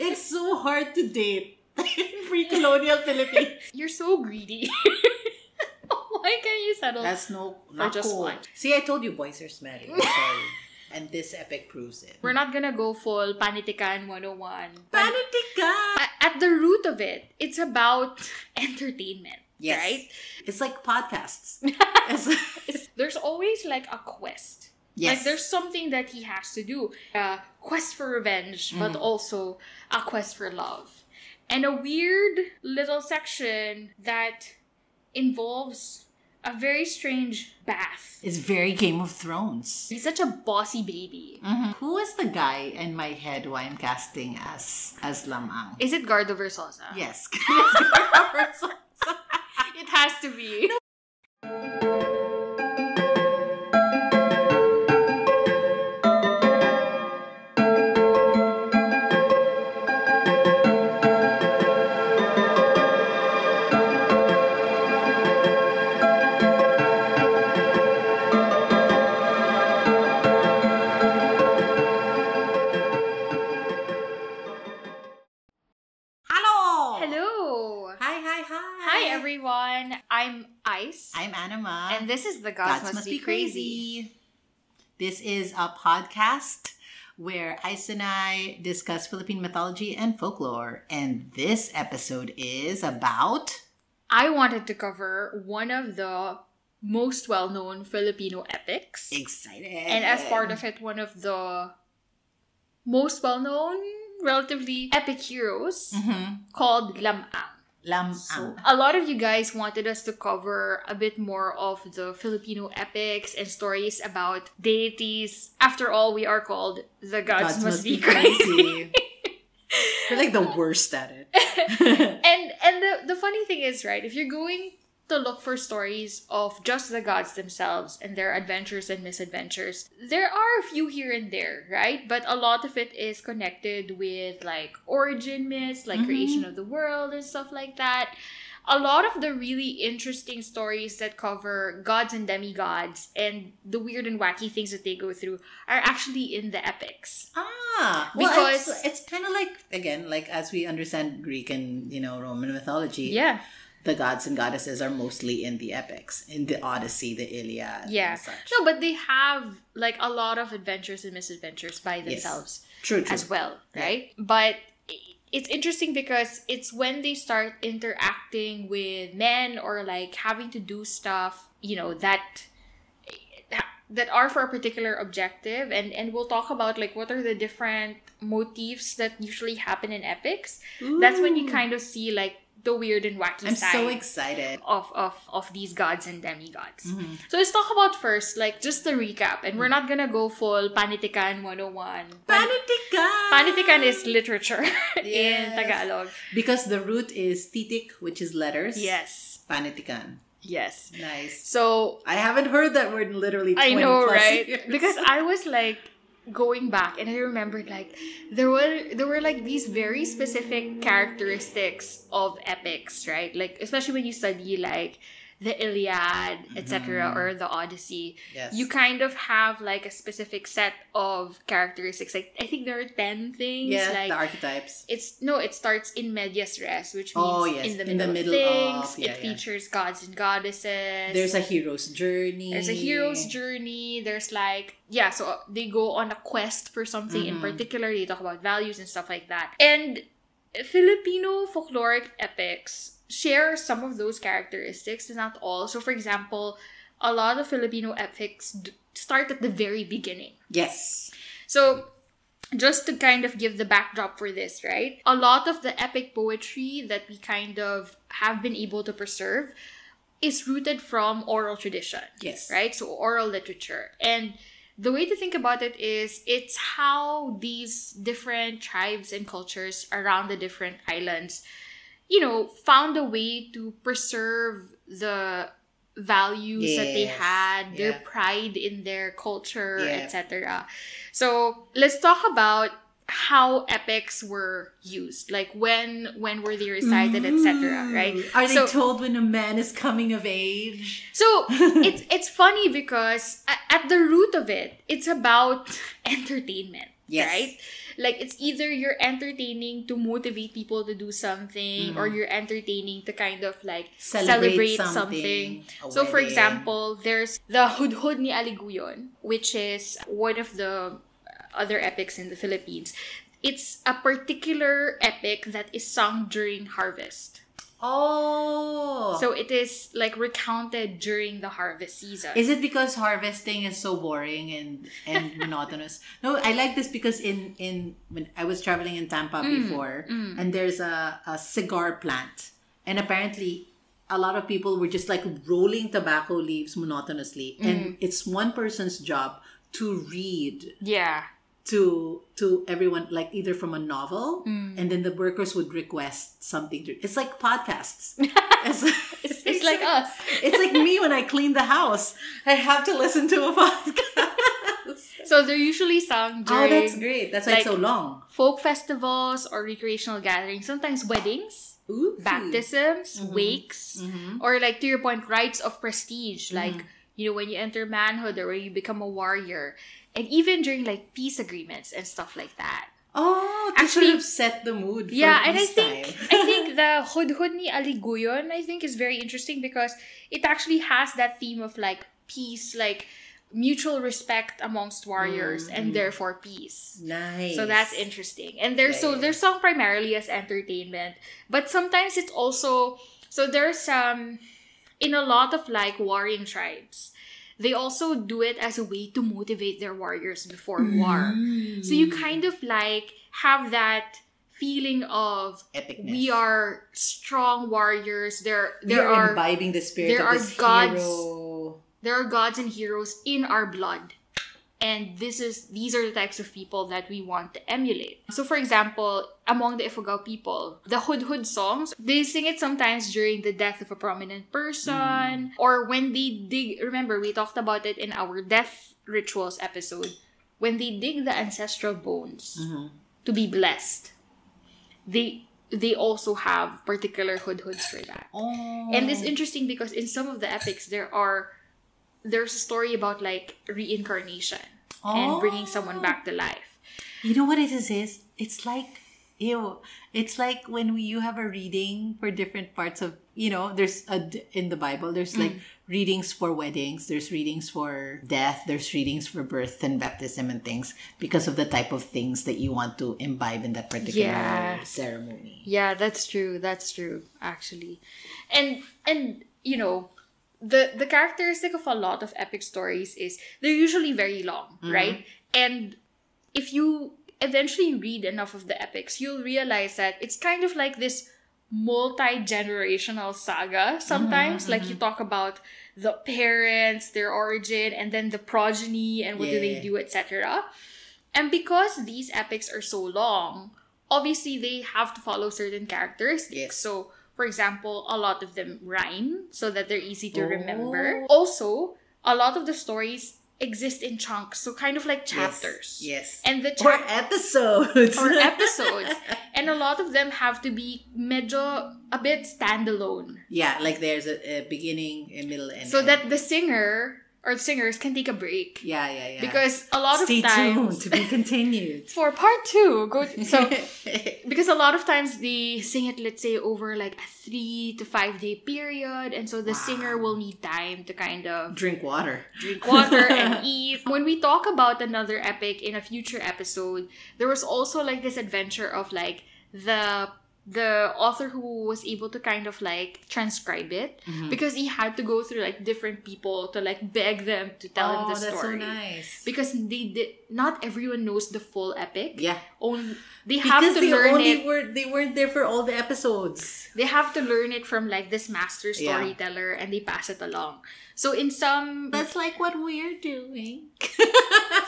it's so hard to date in pre-colonial Philippines. You're so greedy. Why can't you settle? That's no For not just cool. one. See, I told you boys are smelly. Sorry. and this epic proves it. We're not gonna go full Panitikan 101. But Panitika! a- at the root of it, it's about entertainment. Yes. Right? It's like podcasts. It's- there's always like a quest. Yes. Like there's something that he has to do. A quest for revenge, but Mhm. also a quest for love. And a weird little section that involves a very strange bath. It's very Game of Thrones. He's such a bossy baby. Mhm. Who is the guy in my head who I'm casting as as Lamang? Is it Gardo Versoza? Yes. It has to be. Hello. This is the Gods, Must, Be, crazy. This is a podcast where Ice and I discuss Philippine mythology and folklore. And this episode is about. I wanted to cover one of the most well-known Filipino epics. Excited. and as part of it, one of the most well-known, relatively epic heroes Mhm. called Lamang. Lam So, a lot of you guys wanted us to cover a bit more of the Filipino epics and stories about deities. After all, we are called the gods, must, be crazy. We're like the worst at it. and and the, the funny thing is, right, if you're going to look for stories of just the gods themselves and their adventures and misadventures, there are a few here and there, right? But a lot of it is connected with like origin myths, like Mhm. creation of the world and stuff like that. A lot of the really interesting stories that cover gods and demigods and the weird and wacky things that they go through are actually in the epics. Ah, well, Because- it's, it's kind of like again, like as we understand Greek and you know Roman mythology, Yeah. The gods and goddesses are mostly in the epics, in the Odyssey, the Iliad, Yeah. and such. No, but they have like a lot of adventures and misadventures by Yes. themselves true, true. as well, Yeah. right? But it's interesting because it's when they start interacting with men or like having to do stuff, you know, that that are for a particular objective and and we'll talk about like what are the different motifs that usually happen in epics that's when you kind of see like the weird and wacky I'm side so excited. of, of of these gods and demigods Mhm. so let's talk about first, like just the recap, and we're not gonna go full Panitikan 101. Pan- Panitikan. Panitikan is literature in Tagalog. because the root is titik, which is letters. Yes. Panitikan. Yes. Nice. So I haven't heard that word in literally. 20 I know, right? years. Because I was like going back and I remembered like there were there were like these very specific characteristics of epics, right? Like especially when you study like the Iliad, etc., Mhm. or the Odyssey. yes. you kind of have like a specific set of characteristics. Like I think there are ten things. yeah, like the archetypes. it's no, it starts in medias res, which means Oh, yes, in the in middle, the middle of things. of- yeah, it yeah. features gods and goddesses. There's a hero's journey. there's a hero's journey. There's like yeah, so they go on a quest for something in Mhm. particular. They talk about values and stuff like that. And Filipino folkloric epics share some of those characteristics, not all. So, for example, a lot of Filipino epics d- start at the very beginning. Yes. So, just to kind of give the backdrop for this, right? A lot of the epic poetry that we kind of have been able to preserve is rooted from oral tradition Yes. right? So oral literature. And the way to think about it is it's how these different tribes and cultures around the different islands, you know, found a way to preserve the values that they Yes, had, their pride in their culture, Yeah. etc. So let's talk about how epics were used like when when were they recited etc mm. right Ooh. Are they told when a man is coming of age? so it's it's funny because at the root of it, it's about entertainment. Yes. right? Like it's either you're entertaining to motivate people to do something or mm-hmm. you're entertaining to kind of like Celebrate, something. something. So for example, there's the Hudhud ni Aliguyon, which is one of the other epics in the Philippines. It's a particular epic that is sung during harvest. Oh. So it is like recounted during the harvest season. Is it because harvesting is so boring and and monotonous? No, I like this because in in when I was traveling in Tampa Mm, before, and there's a, a cigar plant, and apparently a lot of people were just like rolling tobacco leaves monotonously, Mm. and it's one person's job to read yeah. To to everyone like either from a novel Mm. and then the workers would request something to it's like podcasts it's, It's, it's like us. it's like me when i clean the house i have to listen to a podcast So they're usually sung during oh that's great that's why it's so long folk festivals or recreational gatherings, sometimes weddings, Ooh. baptisms, Mm-hmm. wakes, or like to your point, rites of prestige, Mm-hmm. like you know when you enter manhood or when you become a warrior, and even during like peace agreements and stuff like that. oh to Actually- sort of set the mood for yeah, and I think. I think the Hudhud ni Aliguyon I think is very interesting because it actually has that theme of like peace, like mutual respect amongst warriors and therefore peace. nice So that's interesting. And they're so Yeah, they're sung primarily as entertainment, but sometimes it's also so there's um in a lot of like warring tribes. They also do it as a way to motivate their warriors before mm-hmm. war. So you kind of like have that feeling of epicness we are strong warriors. There there are imbibing the spirit there of are gods hero there are gods and heroes in our blood and this is these are the types of people that we want to emulate. So for example among the ifugao people the hudhud songs they sing it sometimes during the death of a prominent person mm. or when they dig remember we talked about it in our death rituals episode. When they dig the ancestral bones mm-hmm. to be blessed they they also have particular hudhuds for that. Oh. And it's interesting because in some of the epics there are there's a story about like reincarnation and bringing someone back to life You know what it is? Is it's like ew. It's like when we, you have a reading for different parts of you know. There's a in the Bible. There's like Mm. readings for weddings. There's readings for death. There's readings for birth and baptism and things because of the type of things that you want to imbibe in that particular Yeah. ceremony. yeah that's true that's true actually and and you know the the characteristic of a lot of epic stories is they're usually very long mm-hmm. right? And if you eventually read enough of the epics you'll realize that it's kind of like this multi-generational saga sometimes. Like you mm-hmm. talk about the parents their origin and then the progeny and what do they do etc and because these epics are so long obviously they have to follow certain characteristics. Yes. so for example a lot of them rhyme so that they're easy to remember Oh. also a lot of the stories exist in chunks so kind of like chapters Yes. and the Or episodes. or episodes and a lot of them have to be medyo a bit standalone yeah, like there's a, a beginning, a middle, and so end. that the singer or singers can take a break yeah, yeah, yeah. because a lot stay of times tuned to be continued. for part two go so because a lot of times they sing it let's say over like a three to five day period and so the singer will need time to kind of Drink water. drink water and eat when we talk about another epic in a future episode there was also like this adventure of like the the author who was able to kind of like transcribe it Mm-hmm. because he had to go through like different people to like beg them to tell him oh, the that's so story nice. because they did not everyone knows the full epic Yeah. only they have Because to they learn only it were they weren't there for all the episodes. they have to learn it from like this master Yeah. storyteller and they pass it along so in some That's like what we're doing.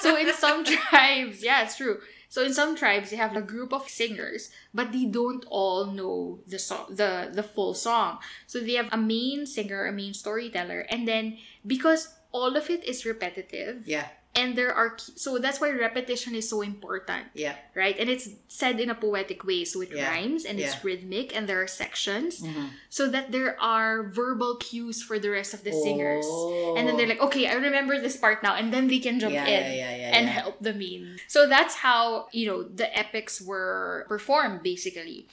so in some tribes yeah it's true so in some tribes they have a group of singers but they don't all know the song the the full song so they have a main singer a main storyteller and then because all of it is repetitive yeah. And there are so that's why repetition is so important Yeah. right and it's said in a poetic way so it Yeah. rhymes and it's rhythmic and there are sections Mhm. so that there are verbal cues for the rest of the singers Oh. and then they're like okay i remember this part now and then they can jump yeah, in yeah, yeah, yeah, and yeah. help the mean so that's how you know the epics were performed basically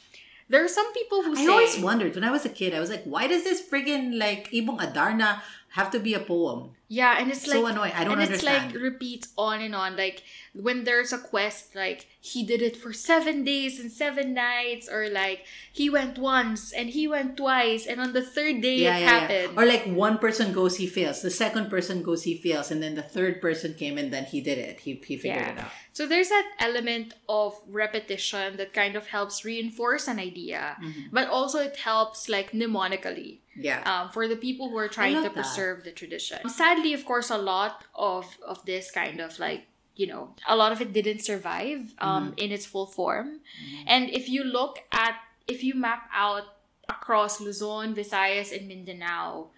there are some people who I say always wondered when I was a kid. I was like, why does this friggin' like Ibong Adarna have to be a poem? Yeah and it's so like annoying. I don't and understand. it's like repeats on and on like when there's a quest like he did it for seven days and seven nights or like he went once and he went twice and on the third day yeah, it yeah, happened yeah. Or like one person goes, he fails. The second person goes, he fails, and then the third person came and then he did it. He he figured it out. so there's that element of repetition that kind of helps reinforce an idea Mhm. but also it helps like mnemonically Yeah. um, for the people who are trying to that. preserve the tradition. Sadly, of course, a lot of of this kind of like you know a lot of it didn't survive um, in its full form. Mhm. And if you look at if you map out across Luzon, Visayas, and Mindanao,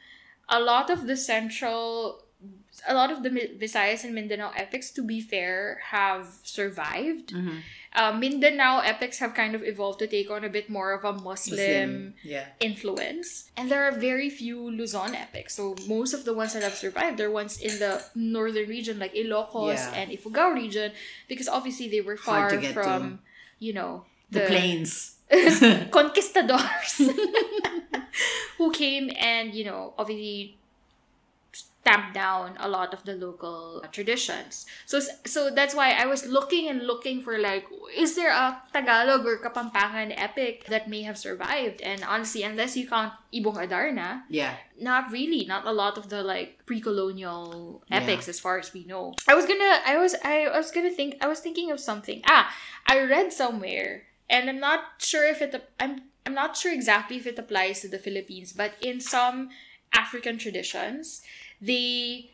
a lot of the central a lot of the Visayas and Mindanao epics, to be fair, have survived. Mhm. Uh, Mindanao epics have kind of evolved to take on a bit more of a Muslim Yeah. influence. And there are very few Luzon epics. So most of the ones that have survived are ones in the northern region, like Ilocos Yeah. and Ifugao region, because obviously they were far Hard to from, you know, The, plains. conquistadors who came and, you know, obviously stamped down a lot of the local traditions. So so that's why I was looking and looking for like is there a Tagalog or Kapampangan epic that may have survived? And honestly, unless you count Ibong Adarna, Yeah. not really. Not a lot of the like pre-colonial Yeah. epics as far as we know. I was gonna I was I was gonna think I was thinking of something. Ah, I read somewhere and I'm not sure if it I'm I'm not sure exactly if it applies to the Philippines, but in some African traditions, the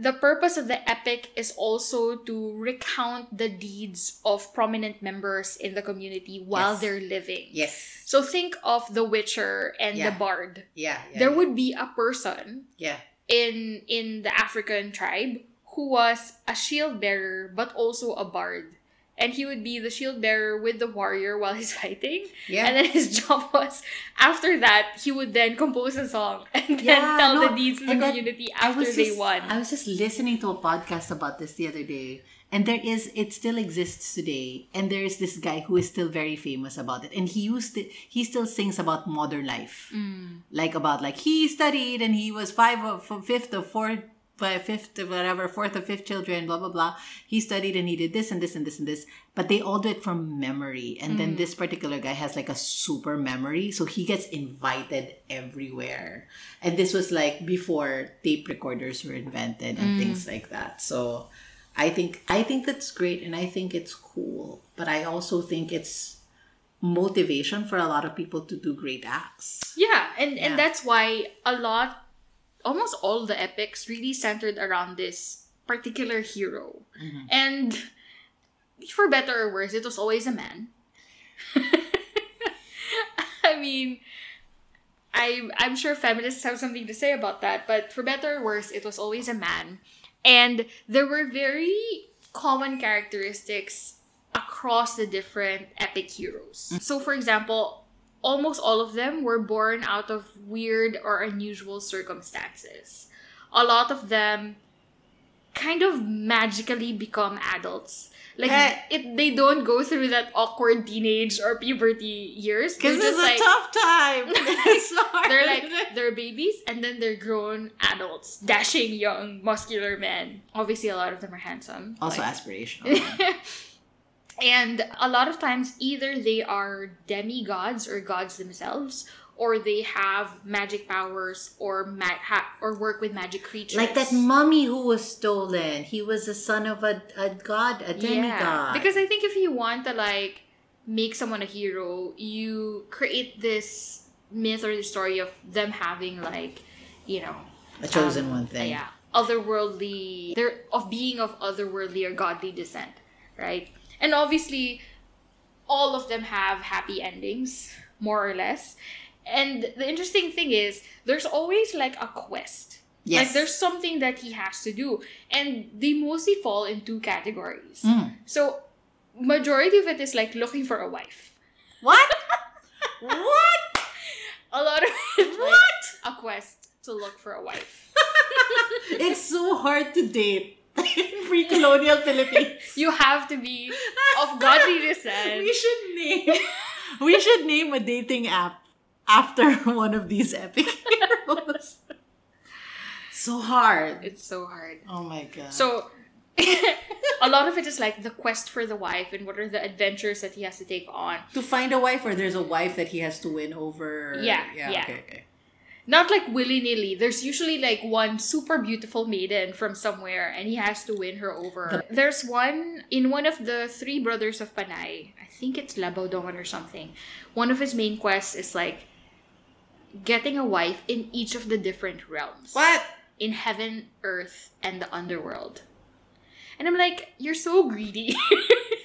the purpose of the epic is also to recount the deeds of prominent members in the community while Yes. they're living. Yes. So think of the Witcher and Yeah. the Bard. Yeah. yeah there yeah. would be a person Yeah. in in the African tribe who was a shield bearer but also a bard. And he would be the shield bearer with the warrior while he's fighting. Yeah. And then his job was after that he would then compose a song and then Yeah, tell no, the deeds to the community I after was they won. I was just listening to a podcast about this the other day, and there is it still exists today, and there is this guy who is still very famous about it, and he used it. He still sings about modern life, Mm. like about like he studied and he was five of fifth of fourth. Five, fifth, whatever, fourth or fifth children, blah blah blah. He studied and he did this and this and this and this, but they all do it from memory. And then mm. this particular guy has like a super memory, so he gets invited everywhere. And this was like before tape recorders were invented and mm. things like that. So I think I think that's great and I think it's cool. But I also think it's motivation for a lot of people to do great acts. Yeah, and Yeah. and that's why a lot, almost all the epics really centered around this particular hero, Mm-hmm. and for better or worse, it was always a man. I mean, I I'm sure feminists have something to say about that, but for better or worse, it was always a man, and there were very common characteristics across the different epic heroes. So, for example, almost all of them were born out of weird or unusual circumstances. A lot of them kind of magically become adults. Like Eh. it, they don't go through that awkward teenage or puberty years. Because it's a like tough time. They're like they're babies and then they're grown adults, dashing young muscular men. Obviously, a lot of them are handsome. also like- aspirational. and a lot of times either they are demigods or gods themselves or they have magic powers or ma- ha- or work with magic creatures like that mummy who was stolen. He was a son of a, a god, a demigod. Yeah. Because i think if you want to like make someone a hero you create this myth or the story of them having like you know a chosen um, one thing. Yeah, otherworldly. They're of being of otherworldly or godly descent, right? And obviously, all of them have happy endings, more or less. And the interesting thing is, there's always like a quest Yes. Like there's something that he has to do. And they mostly fall in two categories. Mm. So majority of it is like looking for a wife. What? what? A lot of it like What? a quest to look for a wife. It's so hard to date in pre-colonial Philippines. You have to be of godly descent. We should name we should name a dating app after one of these epic heroes. so hard. It's so hard. Oh my god. So a lot of it is like the quest for the wife and what are the adventures that he has to take on. to find a wife or there's a wife that he has to win over Yeah, yeah. okay okay Not like willy nilly. There's usually like one super beautiful maiden from somewhere and he has to win her over. There's one in one of the three brothers of Panay. I think it's Labaw Donggon or something. One of his main quests is like getting a wife in each of the different realms. what in heaven, earth, and the underworld. And I'm like, you're so greedy.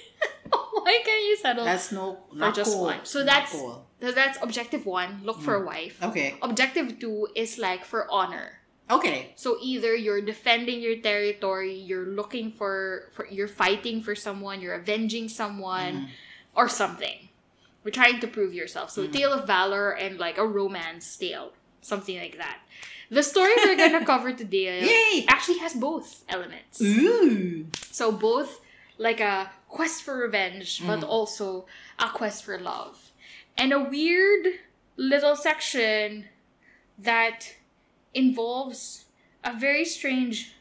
Why can't you settle that's no for not just cool. one? So Not that's cool. so that's objective one. Look for a mm. wife. okay Objective two is like for honor. okay So either you're defending your territory, you're looking for, for you're fighting for someone, you're avenging someone, mm. or something. We're trying to prove yourself. So mm. tale of valor and like a romance tale, something like that. The story we're gonna cover today Yay! actually has both elements. ooh So both like a quest for revenge, but mm-hmm. also a quest for love. And a weird little section that involves a very strange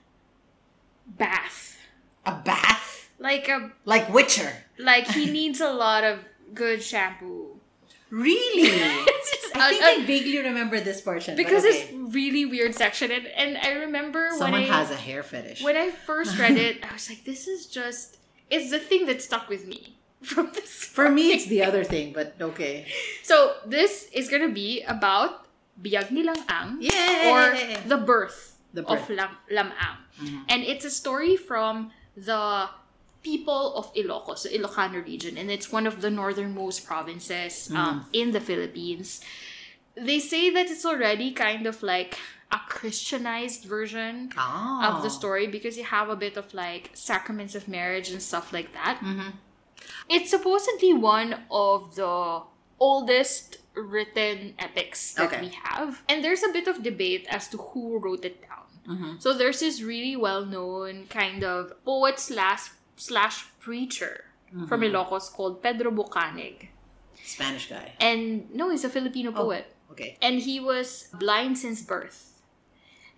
bath. a bath Like a like witcher like he needs a lot of good shampoo. really just i think I vaguely remember this portion because okay. it's really weird section and, and I remember someone when I has a hair fetish when I first read it, I was like, this is just it's the thing that stuck with me from this for me it's the other thing but okay So this is gonna be about Biag ni Lam-ang Yay! or the birth, The of. Lam- Lam-ang. And it's a story from the people of Ilocos, the Ilocano region, and it's one of the northernmost provinces um, in the Philippines. They say that it's already kind of like a Christianized version oh. of the story because you have a bit of like sacraments of marriage and stuff like that. Mm-hmm. It's supposedly one of the oldest written epics that Okay. we have. And there's a bit of debate as to who wrote it down. Mm-hmm. So there's this really well-known kind of poet slash slash preacher from Mm-hmm. Ilocos called Pedro Bukaneg. spanish guy And no, he's a Filipino Oh. poet okay and he was blind since birth.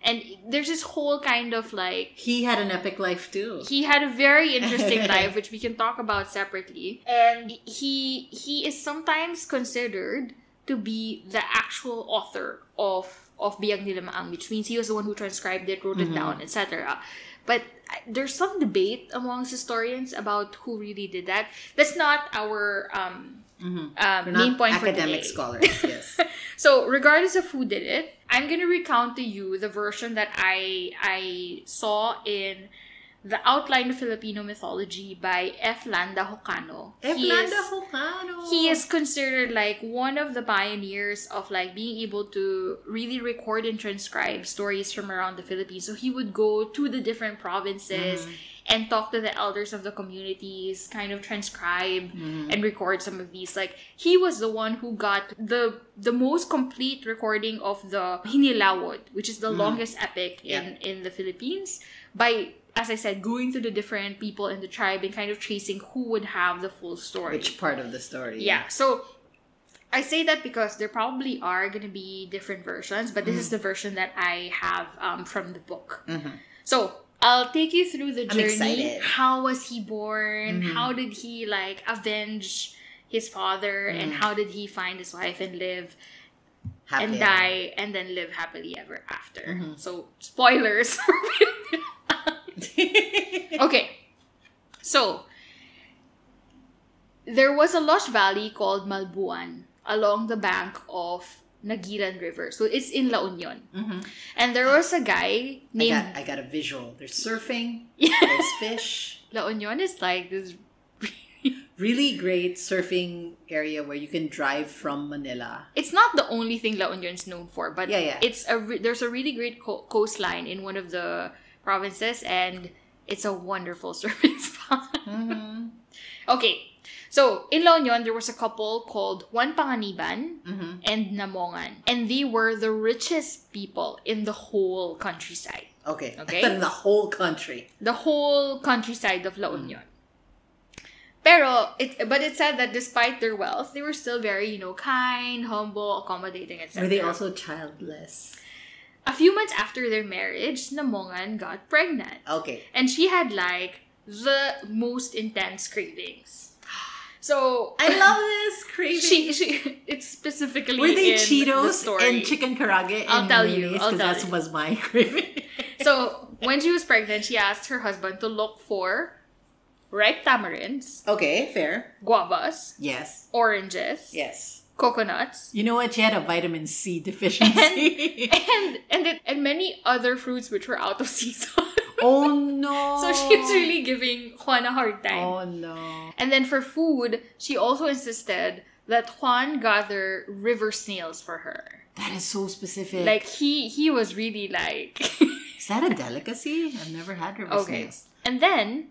And there's this whole kind of like he had an epic life too he had a very interesting life which we can talk about separately. And he he is sometimes considered to be the actual author of of Biag ni which means he was the one who transcribed it, wrote it down, etc. But uh, there's some debate amongst historians about who really did that. That's not our um, Mhm. um, main not point for academic scholars yes So, regardless of who did it, I'm gonna recount to you the version that I I saw in the Outline of Filipino Mythology by F. Landa Jocano. He is- Jocano He is considered like one of the pioneers of like being able to really record and transcribe stories from around the Philippines. So he would go to the different provinces mm. And talk to the elders of the communities, kind of transcribe and record some of these. Like he was the one who got the the most complete recording of the Hinilawod, which is the longest epic in in the Philippines by as I said, going to the different people in the tribe and kind of tracing who would have the full story. which part of the story Yeah. So I say that because there probably are going to be different versions, but this is the version that I have um, from the book. Mhm. So I'll take you through the journey. How was he born? Mhm. How did he like avenge his father? And Mm. how did he find his wife and live Happily and die and then live happily ever after? Mhm. So spoilers. Okay. So, there was a lush valley called Nalbuan along the bank of Naguilian River. So, it's in La Union. Mhm. And there was a guy I named... got, I got a visual. There's surfing. There's fish. La Union is like this really great surfing area where you can drive from Manila. It's not the only thing La Union's known for, but Yeah, yeah. it's a re- there's a really great co- coastline in one of the provinces, and it's a wonderful surfing spot. Mm-hmm. okay, so in La Union there was a couple called Juan Panganiban Mm-hmm. and Namongan, and they were the richest people in the whole countryside, Okay. Okay. In the whole country. the whole countryside of La Union. Pero it but it said that despite their wealth, they were still very, you know, kind, humble, accommodating, etc. Were they also childless? A few months after their marriage, Namongan got pregnant. Okay. And she had like the most intense cravings. So I love this craving. she she it's specifically Were they in the Cheetos story. and chicken karaage I'll and tell you, mayonnaise? I'll 'Cause tell that you. was my craving. So when she was pregnant, she asked her husband to look for ripe tamarinds, okay, fair. guavas, Yes. oranges, Yes. coconuts, You know what? She had a vitamin C deficiency. and and it, and many other fruits which were out of season. Oh no. so she was really giving Juan a hard time. Oh no. And then for food, she also insisted that Juan gather river snails for her. That is so specific. Like he he was really like is that a delicacy? I've never had river Okay. snails. And then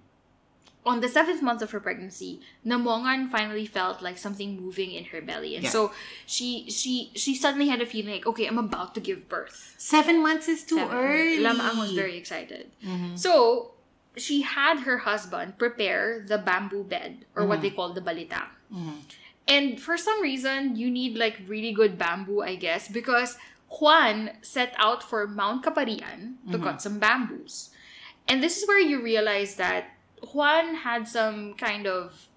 on the seventh month of her pregnancy, Namongan finally felt like something moving in her belly. And Yeah. so she she she suddenly had a feeling like, okay, I'm about to give birth. Seven months is too Seven. early. Lamaang was very excited. Mhm. So she had her husband prepare the bamboo bed, or what Mhm. they call the balita. Mhm. And for some reason, you need like really good bamboo, I guess, because Juan set out for Mount Kaparian to Mhm. cut some bamboos. And this is where you realize that Juan had some kind of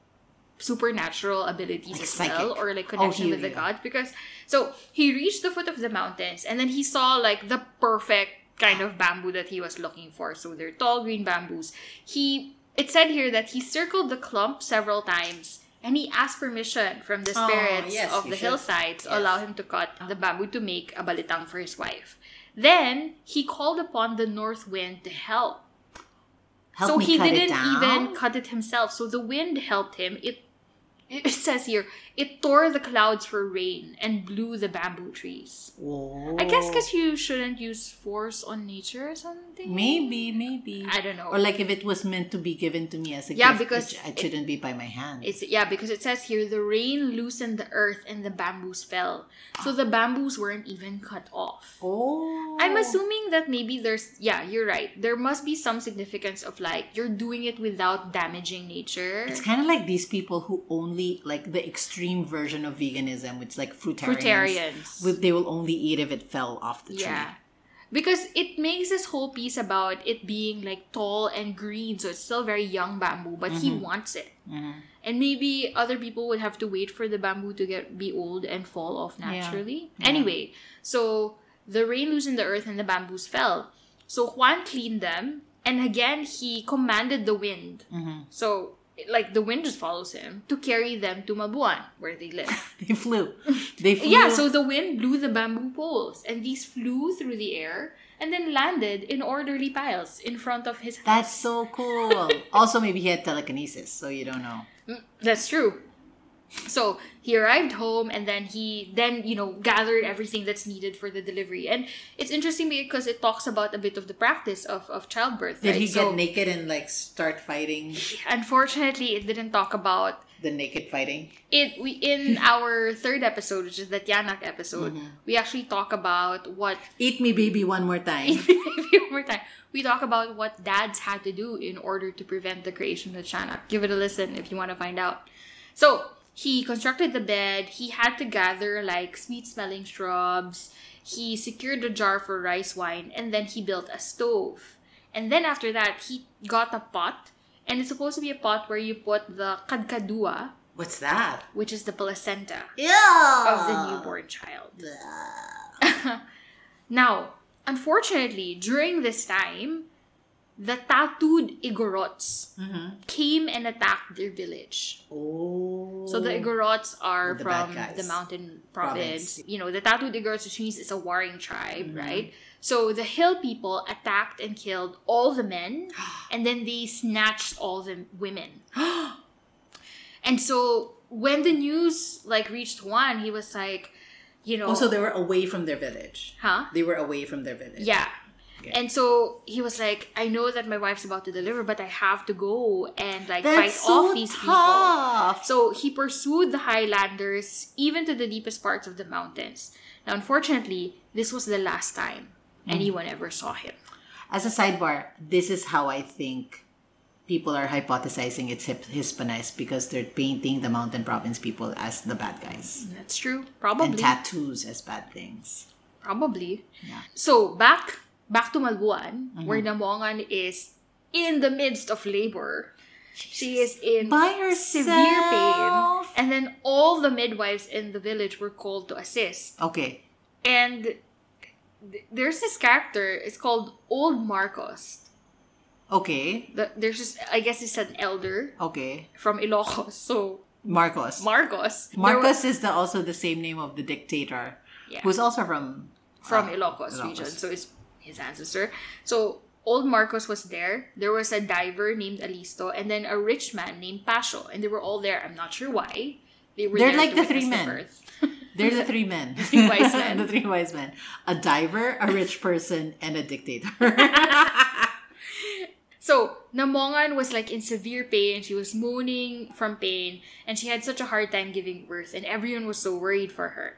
supernatural abilities Like as well, or like oh, connection he- with the yeah. gods. Because so he reached the foot of the mountains and then he saw like the perfect kind of bamboo that he was looking for. So they're tall green bamboos. He it said here that he circled the clump several times and he asked permission from the Oh, spirits yes, of the should. hillside to Yes. allow him to cut the bamboo to make a balitang for his wife. Then he called upon the north wind to help. Help so he didn't even cut it himself. So the wind helped him. It it says here, it tore the clouds for rain and blew the bamboo trees. Whoa. I guess because you shouldn't use force on nature or something. Maybe, maybe. I don't know. Or like if it was meant to be given to me as a Yeah, gift, because it, it shouldn't be by my hand. It's yeah, because it says here the rain loosened the earth and the bamboos fell. So the bamboos weren't even cut off. oh. I'm assuming that maybe there's yeah, you're right. There must be some significance of like you're doing it without damaging nature. It's kind of like these people who only like the extreme version of veganism, which like fruitarians. Fruitarians. They will only eat if it fell off the tree. Yeah. Because it makes this whole piece about it being like tall and green, so it's still very young bamboo, but he Mm-hmm. wants it. Mhm. And maybe other people would have to wait for the bamboo to get be old and fall off naturally. Yeah. Anyway, so the rain loosened the earth and the bamboos fell. So Juan cleaned them, and again he commanded the wind. Mhm. So like the wind just follows him to carry them to Mabuan, where they live. They flew. They flew. Yeah, so the wind blew the bamboo poles, and these flew through the air and then landed in orderly piles in front of his house. That's so cool. also, maybe he had telekinesis, so you don't know. Mm, That's true. So he arrived home and then he then you know gathered everything that's needed for the delivery. And it's interesting because it talks about a bit of the practice of, of childbirth. Did right? he So, get naked and like start fighting Unfortunately, it didn't talk about the naked fighting? it. We in our third episode, which is the Tianak episode, Mm-hmm. we actually talk about what Eat me, baby, one more time. one more time. We talk about what dads had to do in order to prevent the creation of Tianak. Give it a listen if you want to find out. So he constructed the bed. He had to gather like sweet smelling shrubs. He secured a jar for rice wine, and then he built a stove. And then after that, he got a pot, and it's supposed to be a pot where you put the kadkadua, What's that? which is the placenta Yeah. of the newborn child. now, unfortunately, during this time, the tattooed Igorots Mm-hmm. came and attacked their village. Oh. So the Igorots are The from the mountain Province. province. You know, the tattooed Igorots, which means it's a warring tribe, Mm-hmm. right? So the hill people attacked and killed all the men, and then they snatched all the women. And so when the news like reached Juan, he was like, you know, Also, Oh, they were away from their village. huh? They were away from their village. Yeah. Okay. And so he was like, I know that my wife's about to deliver, but I have to go and like fight That's so off these people. So he pursued the Highlanders even to the deepest parts of the mountains. Now, unfortunately, this was the last time Mm. anyone ever saw him. As a sidebar, this is how I think people are hypothesizing it's hip- Hispanized because they're painting the mountain province people as the bad guys That's true. and Probably. tattoos as bad things. Probably. Yeah. So back back to Nalbuan, Mm-hmm. where Namongan is in the midst of labor. She is in By herself. severe pain. And then all the midwives in the village were called to assist. Okay. And th- there's this character, it's called Old Marcos. Okay. The, there's just, I guess it's an elder Okay. from Ilocos. So Marcos. Marcos. Marcos is the, also the same name of the dictator, Yeah. who's also from from uh, Ilocos, Ilocos. region. So it's his ancestor. So old Marcos was there. There was a diver named Alisto, and then a rich man named Pasho, and they were all there. I'm not sure why. They were They're there like the three men. birth. They're the three men. The three wise men. the three wise men. A diver, a rich person, and a dictator. So Namongan was like in severe pain. She was moaning from pain, and she had such a hard time giving birth, and everyone was so worried for her.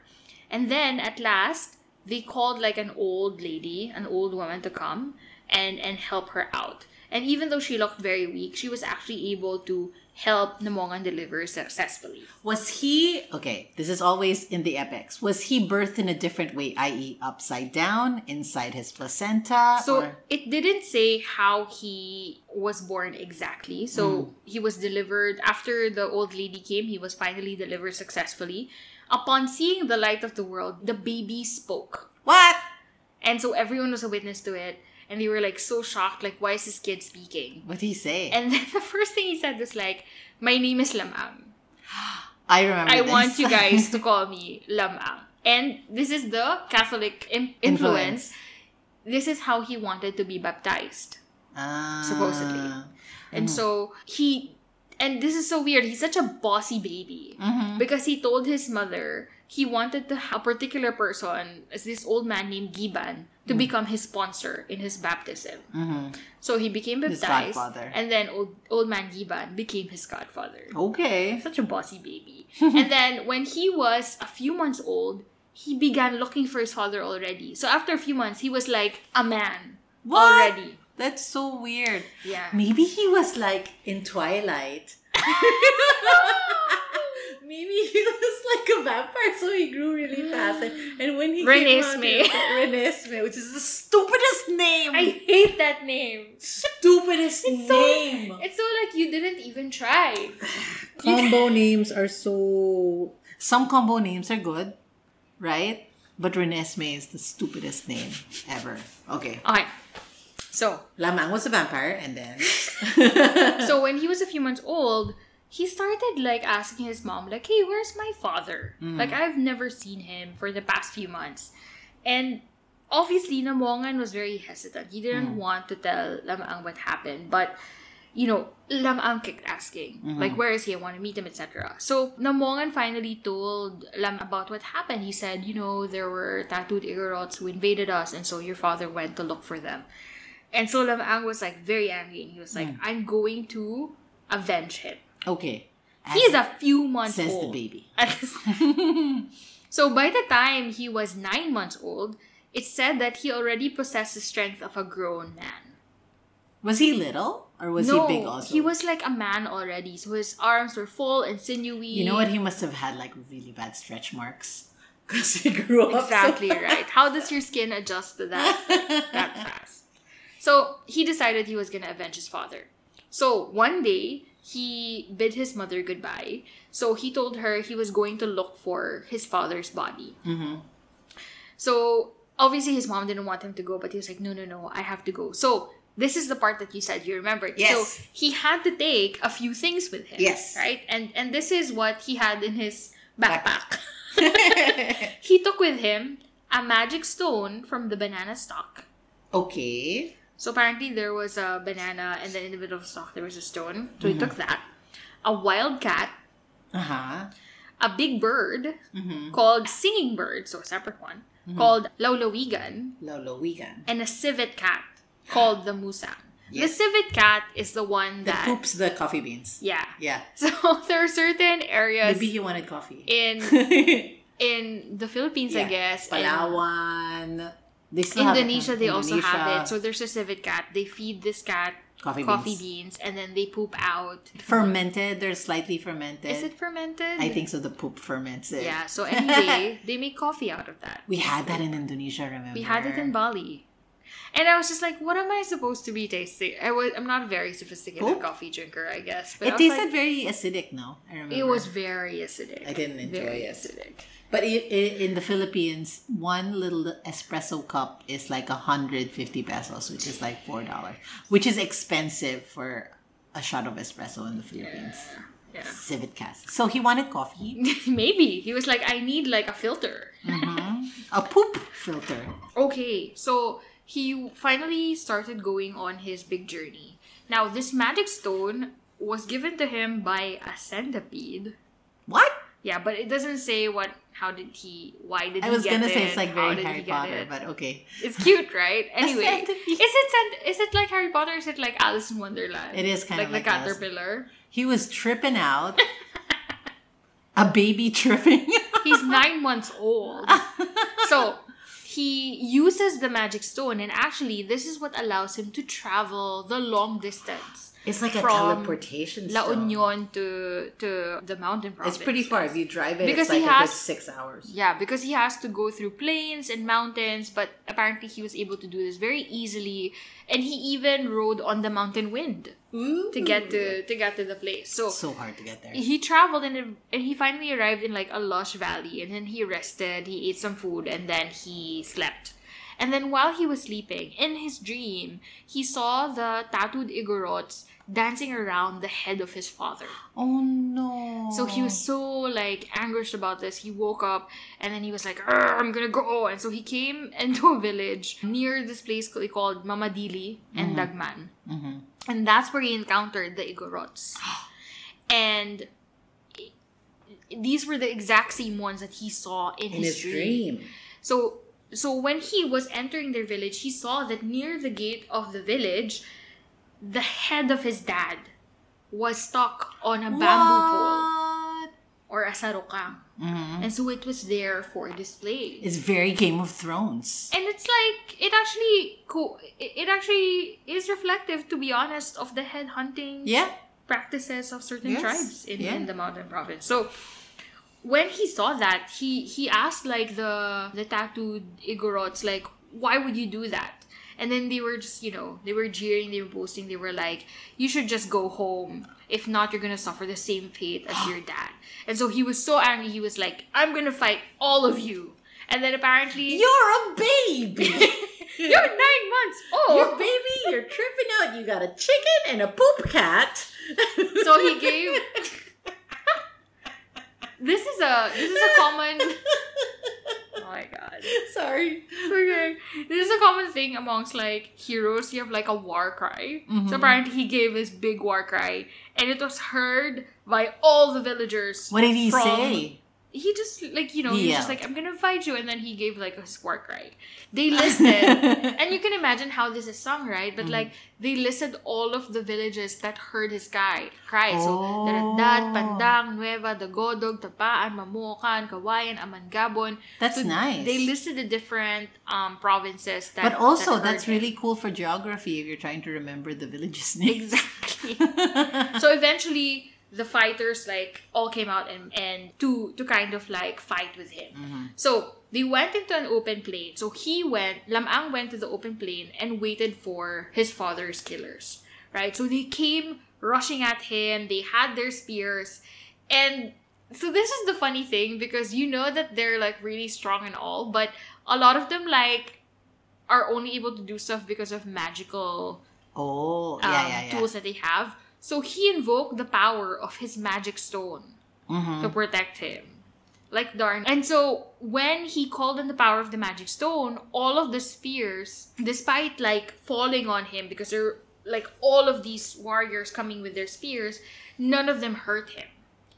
And then at last, they called like an old lady, an old woman to come and and help her out. And even though she looked very weak, she was actually able to help Namongan deliver successfully. Was he okay? This is always in the epics. Was he birthed in a different way, i.e., upside down, inside his placenta? So or- it didn't say how he was born exactly. So hmm. he was delivered after the old lady came, he was finally delivered successfully. Upon seeing the light of the world, the baby spoke. what? And so everyone was a witness to it. And they were like so shocked, like, why is this kid speaking? What did he say? And then the first thing he said was like, My name is Lamang. I remember. I this. want you guys to call me Lamang. And this is the Catholic im- influence. This is how he wanted to be baptized. Ah. supposedly. And so he, and this is so weird. He's such a bossy baby Mhm. because he told his mother he wanted to have a particular person, as this old man named Giban, to become his sponsor in his baptism. Mhm. So he became baptized, and then old old man Giban became his godfather. Okay. Such a bossy baby. and then when he was a few months old, he began looking for his father already. So after a few months, he was like a man What? already. That's so weird. Yeah. Maybe he was like in Twilight. Maybe he was like a vampire, so he grew really fast. And, and when he Renesmee. he Renesmee, which is the stupidest name. I hate that name. stupidest It's so- name. It's so like you didn't even try. combo names are so. Some combo names are good, right? But Renesmee is the stupidest name ever. Okay. Okay. So, Lamang was a vampire, and then. so when he was a few months old, he started like asking his mom, like, "Hey, where's my father? Mm-hmm. Like, I've never seen him for the past few months." And obviously, Namongan was very hesitant. He didn't mm. want to tell Lamang what happened, but you know, Lamang kept asking, mm-hmm. like, where is he? I want to meet him, etc. So Namongan finally told Lam about what happened. He said, you know, there were tattooed Igorots who invaded us, and so your father went to look for them. And so Lamang was like very angry, and he was like, hmm. I'm going to avenge him. okay. He is a few months says old. Says the baby. so by the time he was nine months old, it said that he already possessed the strength of a grown man. Was he little or was no, he big also? he was like a man already. So his arms were full and sinewy. You know what? He must have had like really bad stretch marks because he grew up. Exactly fast. right. How does your skin adjust to that that? So he decided he was gonna avenge his father. So one day he bid his mother goodbye. So he told her he was going to look for his father's body. Mhm. So obviously his mom didn't want him to go, but he was like, no, no, no, I have to go. So this is the part that you said you remembered. Yes. So he had to take a few things with him. Yes. Right? And and this is what he had in his backpack. he took with him a magic stone from the banana stalk. okay. So apparently there was a banana and then in the middle of the stalk there was a stone. So Mm-hmm. he took that. A wild cat Uh-huh. a big bird Mm-hmm. called singing bird, so a separate one, called Laulawigan, Lolo Wigan. and a civet cat called the Musang. The civet cat is the one That that poops the coffee beans. yeah. Yeah. So there are certain areas Maybe he wanted coffee. in in the Philippines, I guess, Palawan. They still have it, Indonesia, they also have it. So there's a civet cat. They feed this cat coffee, coffee beans. beans, and then they poop out. Fermented. They're slightly fermented. Is it fermented? I think so. The poop ferments it. Yeah. So anyway, they make coffee out of that. We had that in Indonesia. Remember? We had it in Bali. And I was just like, what am I supposed to be tasting? I was I'm not a very sophisticated coffee drinker, I guess. It But I tasted like, very acidic. No, I remember. it was very acidic. I didn't enjoy very it. acidic. But i i in the Philippines, one little espresso cup is like 150 pesos, which is like $4, which is expensive for a shot of espresso in the Philippines. Yeah. Civet cast. So he wanted coffee, Maybe. He was like, I need like a filter. Mm-hmm. a poop filter. Okay, so he finally started going on his big journey. Now, this magic stone was given to him by a centipede. What? Yeah, but it doesn't say what. How did he? Why did I he was gonna it? say it's like very Harry Potter, it? but okay. It's cute, right? Anyway, is it is it like Harry Potter? Or is it like Alice in Wonderland? It is kind like of like Alice. caterpillar. He was tripping out. a baby tripping. He's nine months old. So he uses the magic stone, and actually, this is what allows him to travel the long distance. It's like a teleportation La. Union to to the mountain province. It's pretty far. If you drive it, Because it's like he has- six hours. Yeah, because he has to go through plains and mountains, but apparently he was able to do this very easily, and he even rode on the mountain wind to get to to get to the place. So so hard to get there. he traveled and and he finally arrived in like a lush valley, and then he rested, he ate some food, and then he slept. And then while he was sleeping, in his dream, he saw the tattooed Igorots dancing around the head of his father. Oh no! So he was so like anguished about this. He woke up and then he was like, "I'm gonna go." And so he came into a village near this place called Mamadili and Dagman, Mhm. and that's where he encountered the Igorots. and these were the exact same ones that he saw in, in his dream. so so when he was entering their village, he saw that near the gate of the village, the head of his dad was stuck on a bamboo pole or a sarukang. Mhm. And so it was there for display. It's very Game of Thrones. and it's like it actually co- it it actually is reflective to be honest of the head hunting Yeah. practices of certain Yes, tribes in, yeah. in the mountain province. So when he saw that, he he asked like the the tattooed Igorots like, why would you do that? And then they were just, you know, they were jeering, they were boasting, they were like, you should just go home. If not, you're gonna suffer the same fate as your dad. And so he was so angry, he was like, I'm gonna fight all of you. And then apparently You're a baby. you're nine months You're old. baby. You're tripping out. You got a chicken and a poop cat. So he gave this is a this is a common Oh my god. Sorry. Okay. This is a common thing amongst like heroes. You have like a war cry. Mhm. So apparently he gave his big war cry and it was heard by all the villagers. What did he say? He just like you know, He he's just like, I'm gonna fight you and then he gave like a war right They listed and you can imagine how this is sung, right? But Mhm. like they listed all of the villages that heard his cry. Cry. So Oh. Darandat, Pandang, Nueva, Dagodog, Tapaan, Mamukan, Kawayan, Amangabon. That's So nice. They listed the different um, provinces that. but also, that that's him. really cool for geography if you're trying to remember the village's names. exactly. so eventually, the fighters like all came out and and to to kind of like fight with him. Mhm. So they went into an open plain. So he went, Lam-ang went to the open plain and waited for his father's killers. Right? So they came rushing at him. They had their spears. And so this is the funny thing because you know that they're like really strong and all, but a lot of them like are only able to do stuff because of magical Oh, um, yeah, yeah, yeah. tools that they have. So he invoked the power of his magic stone Mhm. to protect him. Like darn. And so when he called on the power of the magic stone, all of the spears, despite like falling on him because they're like all of these warriors coming with their spears, none of them hurt him.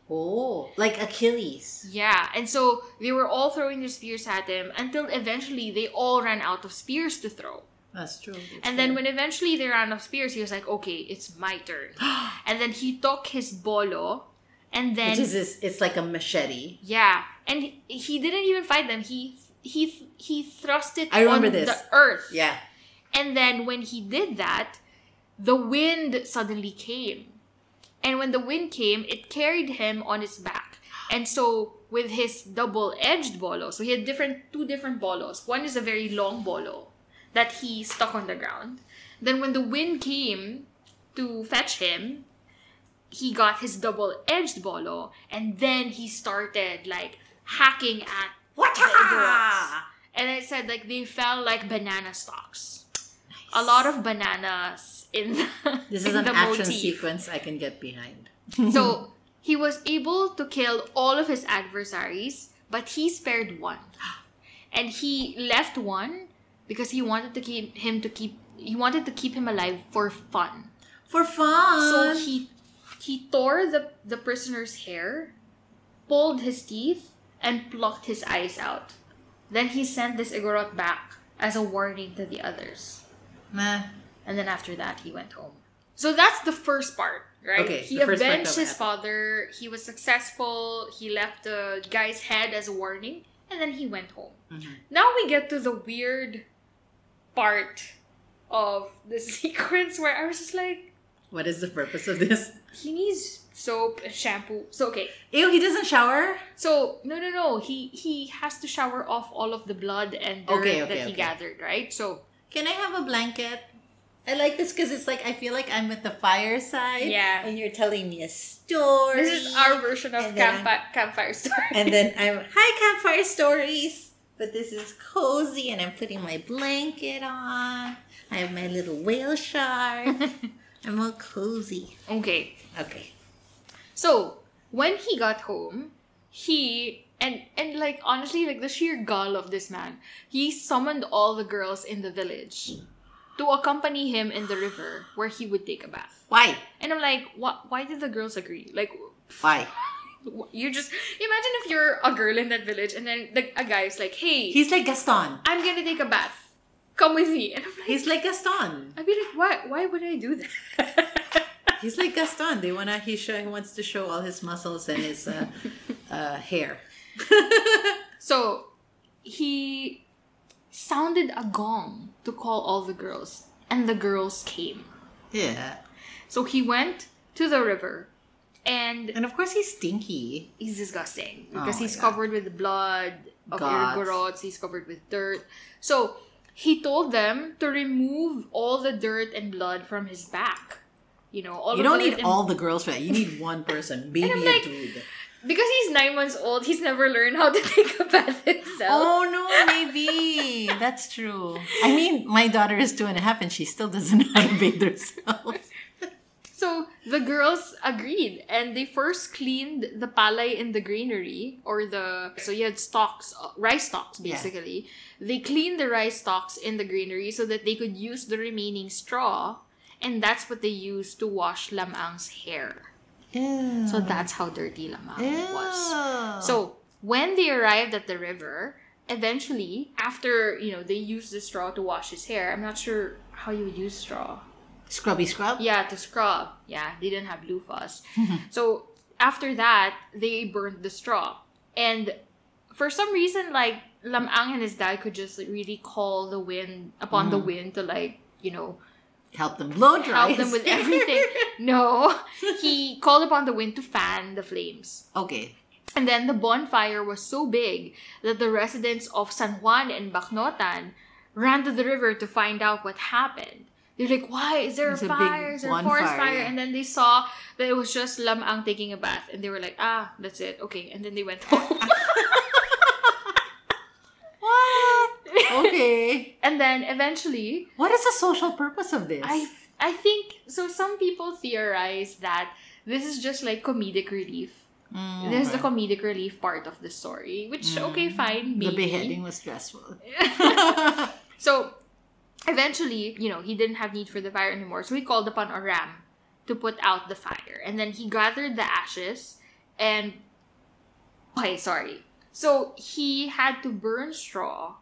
Oh, like Achilles. Yeah, and so they were all throwing their spears at him until eventually they all ran out of spears to throw. That's true. that's And then true. when eventually they ran out of spears, he was like, "Okay, it's my turn." and then he took his bolo, and then Which is this, it's like a machete. yeah, and he, he didn't even fight them. He he he thrust it I remember on this. the earth. Yeah. And then when he did that, the wind suddenly came. And when the wind came, it carried him on its back. And so with his double-edged bolo, so he had different two different bolos. One is a very long bolo that he stuck on the ground. Then when the wind came to fetch him, he got his double-edged bolo and then he started like hacking at What? the Igorots. And it said like they fell like banana stalks. A lot of bananas in the This is in an the action motif. sequence I can get behind. So he was able to kill all of his adversaries, but he spared one. And he left one because he wanted to keep him to keep he wanted to keep him alive for fun. For fun. So he he tore the, the prisoner's hair, pulled his teeth, and plucked his eyes out. Then he sent this Igorot back as a warning to the others. Meh. And then after that, he went home. So that's the first part, right? Okay, he the first part avenged his father. He was successful. He left the guy's head as a warning, and then he went home. Mhm. Now we get to the weird part of the sequence where I was just like, What is the purpose of this? he needs soap and shampoo. So okay, Ew, he doesn't shower? so no, no, no. He he has to shower off all of the blood and dirt Okay, okay, that he okay. gathered, right? So Can I have a blanket? I like this because it's like I feel like I'm at the fireside. Yeah. And you're telling me a story. this is our version of And then camp- campfire story. and then I'm hi campfire stories. But this is cozy and I'm putting my blanket on. I have my little whale shark. I'm all cozy. okay. Okay. So when he got home, he and and like honestly, like the sheer gall of this man, he summoned all the girls in the village to accompany him in the river where he would take a bath. Why? And I'm like, what? Why did the girls agree? Like, Why? you just imagine if you're a girl in that village and then the, a guy is like, hey, He's like Gaston. I'm gonna take a bath. Come with me. And I'm like, He's like Gaston. I'd be like, why? Why would I do that? He's like Gaston. They wanna he show he wants to show all his muscles and his uh, uh, hair. So he sounded a gong to call all the girls, and the girls came. yeah. So he went to the river, and And of course he's stinky. he's disgusting Oh because my he's God. covered with blood of Gods. Igorots, he's covered with dirt. So he told them to remove all the dirt and blood from his back. You know, all you don't need all the girls for that. You need one person. Baby I'm a like- dude. because he's nine months old. He's never learned how to take a bath himself. Oh no, maybe. That's true. I mean, my daughter is two and a half and she still doesn't know how to bathe herself. So the girls agreed, and they first cleaned the palay in the granary, or the so you had stalks, uh, rice stalks Yeah. basically. They cleaned the rice stalks in the granary so that they could use the remaining straw, and that's what they used to wash Lam-ang's hair. Ew. So that's how dirty Lam-ang was. So when they arrived at the river, eventually, after you know they used the straw to wash his hair, I'm not sure how you would use straw. Scrubby scrub. Yeah, to scrub. Yeah, they didn't have loofahs. so after that, they burned the straw. And for some reason, like Lam-ang and his dad could just like, really call the wind upon the mm. wind to like, you know, Help them blow dry. help them with everything. no. He called upon the wind to fan the flames. okay. And then the bonfire was so big that the residents of San Juan and Bacnotan ran to the river to find out what happened. They're like, why? Is there There's a fire? Is there a forest bonfire, fire? yeah. And then they saw that it was just Lam-ang taking a bath. And they were like, ah, that's it. Okay. And then they went home. What? Okay. and then eventually, What is the social purpose of this? I I think so. Some people theorize that this is just like comedic relief. Mm, This is the comedic relief part of the story, which Mm. okay, fine. the beheading was stressful. So eventually, you know, he didn't have need for the fire anymore. So he called upon Aram to put out the fire. And then he gathered the ashes and okay, sorry. So he had to burn straw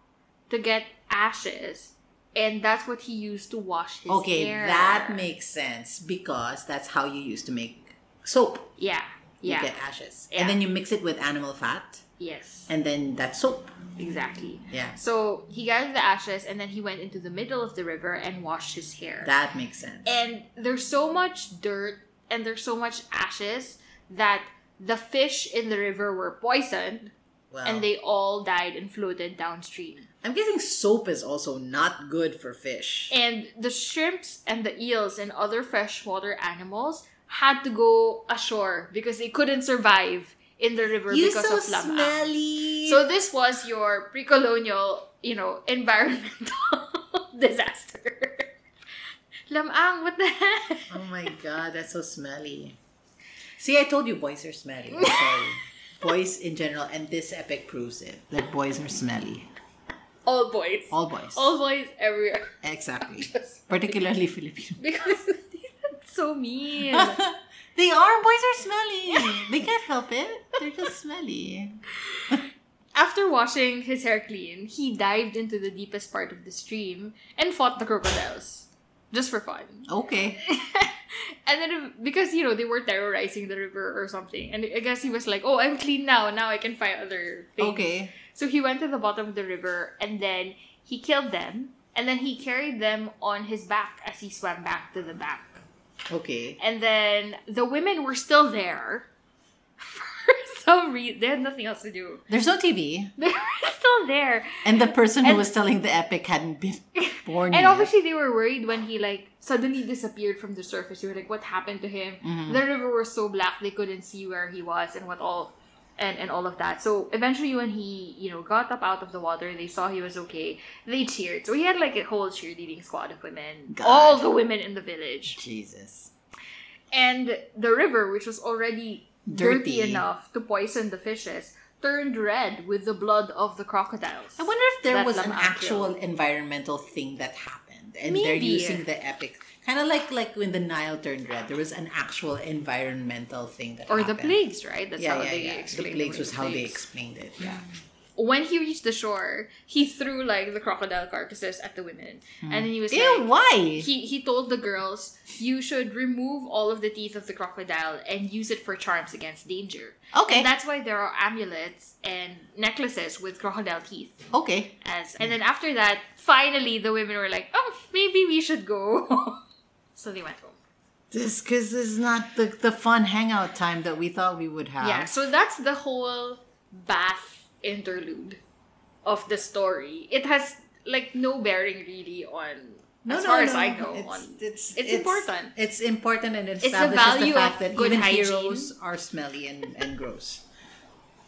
to get ashes, and that's what he used to wash his Okay, hair. that makes sense because that's how you used to make soap. yeah, Yeah. You get ashes. Yeah. And then you mix it with animal fat, yes, and then that's soap. exactly. Yeah. So he gathered the ashes, and then he went into the middle of the river and washed his hair. That makes sense. and there's so much dirt and there's so much ashes that the fish in the river were poisoned well, and they all died and floated downstream. I'm guessing soap is also not good for fish. And the shrimps and the eels and other freshwater animals had to go ashore because they couldn't survive in the river you because so of lam-ang. smelly. So this was your pre-colonial, you know, environmental disaster. Lam-ang, what the heck? oh my god, that's so smelly. See, I told you boys are smelly. Sorry. boys in general, and this epic proves it that boys are smelly. All boys. All boys. All boys everywhere. exactly. Particularly Filipino. because that's so mean. They are. Boys are smelly. they can't help it. They're just smelly. After washing his hair clean, he dived into the deepest part of the stream and fought the crocodiles. Just for fun. Okay. and then, because, you know, they were terrorizing the river or something. And I guess he was like, oh, I'm clean now. Now I can fight other things. Okay. So he went to the bottom of the river and then he killed them. And then he carried them on his back as he swam back to the back. Okay. And then the women were still there. For some reason, they had nothing else to do. There's no TV, They were still there. and the person who was telling the epic hadn't been born yet. And yet. obviously they were worried when he like suddenly disappeared from the surface. They were like, what happened to him? Mhm. The river was so black they couldn't see where he was and what all and, and all of that. So eventually when he, you know, got up out of the water, they saw he was okay. They cheered. So he had like a whole cheerleading squad of women. God. All the women in the village. Jesus. And the river, which was already dirty, Dirty. enough to poison the fishes, turned red with the blood of the crocodiles. I wonder if there was an actual environmental thing that happened, and they're using the epic, kind of like like when the Nile turned red. There was an actual environmental thing that or the happened. plagues, right? That's yeah, how yeah, they yeah. The plagues was the how they explained it. Yeah. Mm. When he reached the shore, he threw like the crocodile carcasses at the women, mm. and then he was Ew, like, why? he he told the girls, you should remove all of the teeth of the crocodile and use it for charms against danger. okay. And that's why there are amulets and necklaces with crocodile teeth. okay. As and then after that, finally the women were like, oh, maybe we should go. so they went home. This because this is not the the fun hangout time that we thought we would have. Yeah, so that's the whole bath interlude of the story. It has like no bearing really on No, as no, far no. as I know It's, on it's, it's important. It's important and it It's the establishes the, value fact of that good even hygiene. heroes are smelly and, and gross.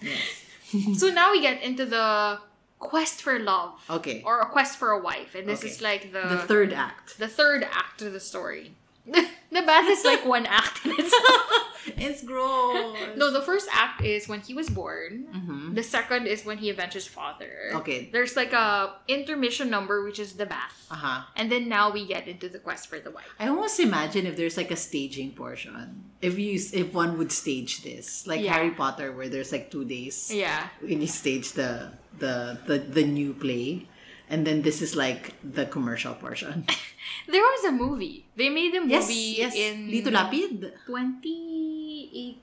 Yes. so now we get into the quest for love. Okay. Or a quest for a wife. And this Okay. is like the the third act. the third act of the story. the bath is like one act in itself. it's gross. no, the first act is when he was born. Mhm. The second is when he avenged his father. Okay. There's like a intermission number which is the bath. Uh huh. And then now we get into the quest for the wife. I almost imagine if there's like a staging portion. If you if one would stage this, like Yeah. Harry Potter, where there's like two days Yeah. when you stage the the the the new play, and then this is like the commercial portion. There was a movie. They made a movie yes. in Lito Lapid. 2018.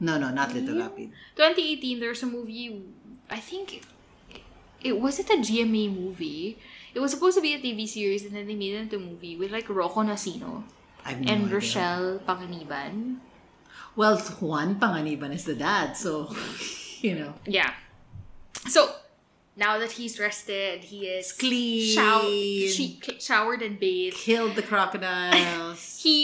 No, no, not Lito Lapid. 2018 there's a movie I think it, it was it a GMA movie. It was supposed to be a TV series and then they made it into a movie with like Rocco Nacino no and idea. Rochelle Panganiban. Well, Juan Panganiban is the dad, so you know. Yeah. So now that he's rested, he is Clean. show- she- showered and bathed. Killed the crocodiles. He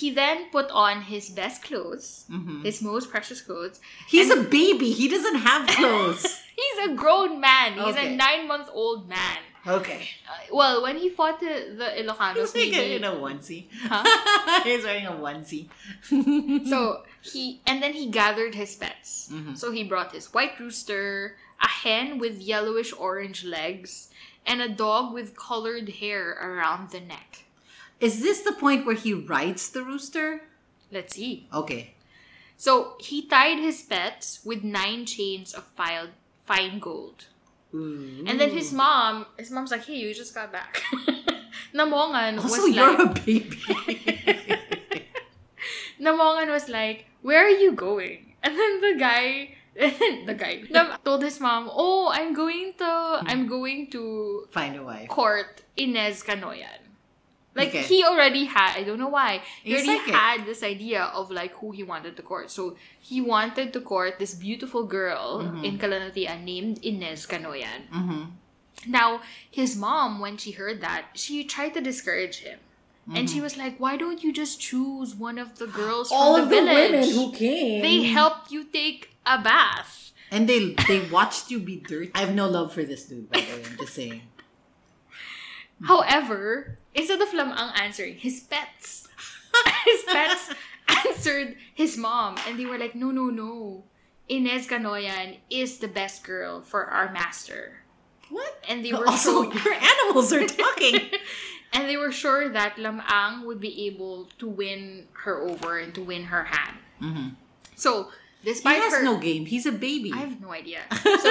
he then put on his best clothes, Mhm. his most precious clothes. He's a baby. He doesn't have clothes. he's a grown man. He's Okay. a nine month old man. okay. Uh, well, when he fought the, the Ilocanos, He's maybe, in a onesie. Huh? He's wearing a onesie. so he and then he gathered his pets. Mhm. So he brought his white rooster, a hen with yellowish orange legs, and a dog with colored hair around the neck. Is this the point where he rides the rooster? Let's see. Okay. So he tied his pets with nine chains of filed, fine gold. Ooh. And then his mom, his mom's like, hey, you just got back. Namongan was Also, you're like, a baby. Namongan was like, where are you going? And then the guy, the guy, told his mom, oh, I'm going to, I'm going to Find a wife. court Inez Canoyan. Like Okay. he already had, I don't know why, he already psychic. had this idea of like who he wanted to court. So he wanted to court this beautiful girl Mm-hmm. in Kalanutian named Inez Canoyan. Mm-hmm. Now, his mom, when she heard that, she tried to discourage him. And Mm-hmm. she was like, why don't you just choose one of the girls All from of the the village? women who came. they helped you take a bath. And they they watched you be dirty. I have no love for this dude, by the way. I'm just saying. However, instead of Lam-ang answering, his pets, his pets answered his mom, and they were like, "No, no, no, Inez Canoyan is the best girl for our master." What? And they were Also, sure, your animals are talking. and they were sure that Lam-ang would be able to win her over and to win her hand. mm-hmm. So, He despite has her, no game. He's a baby. I have no idea. So,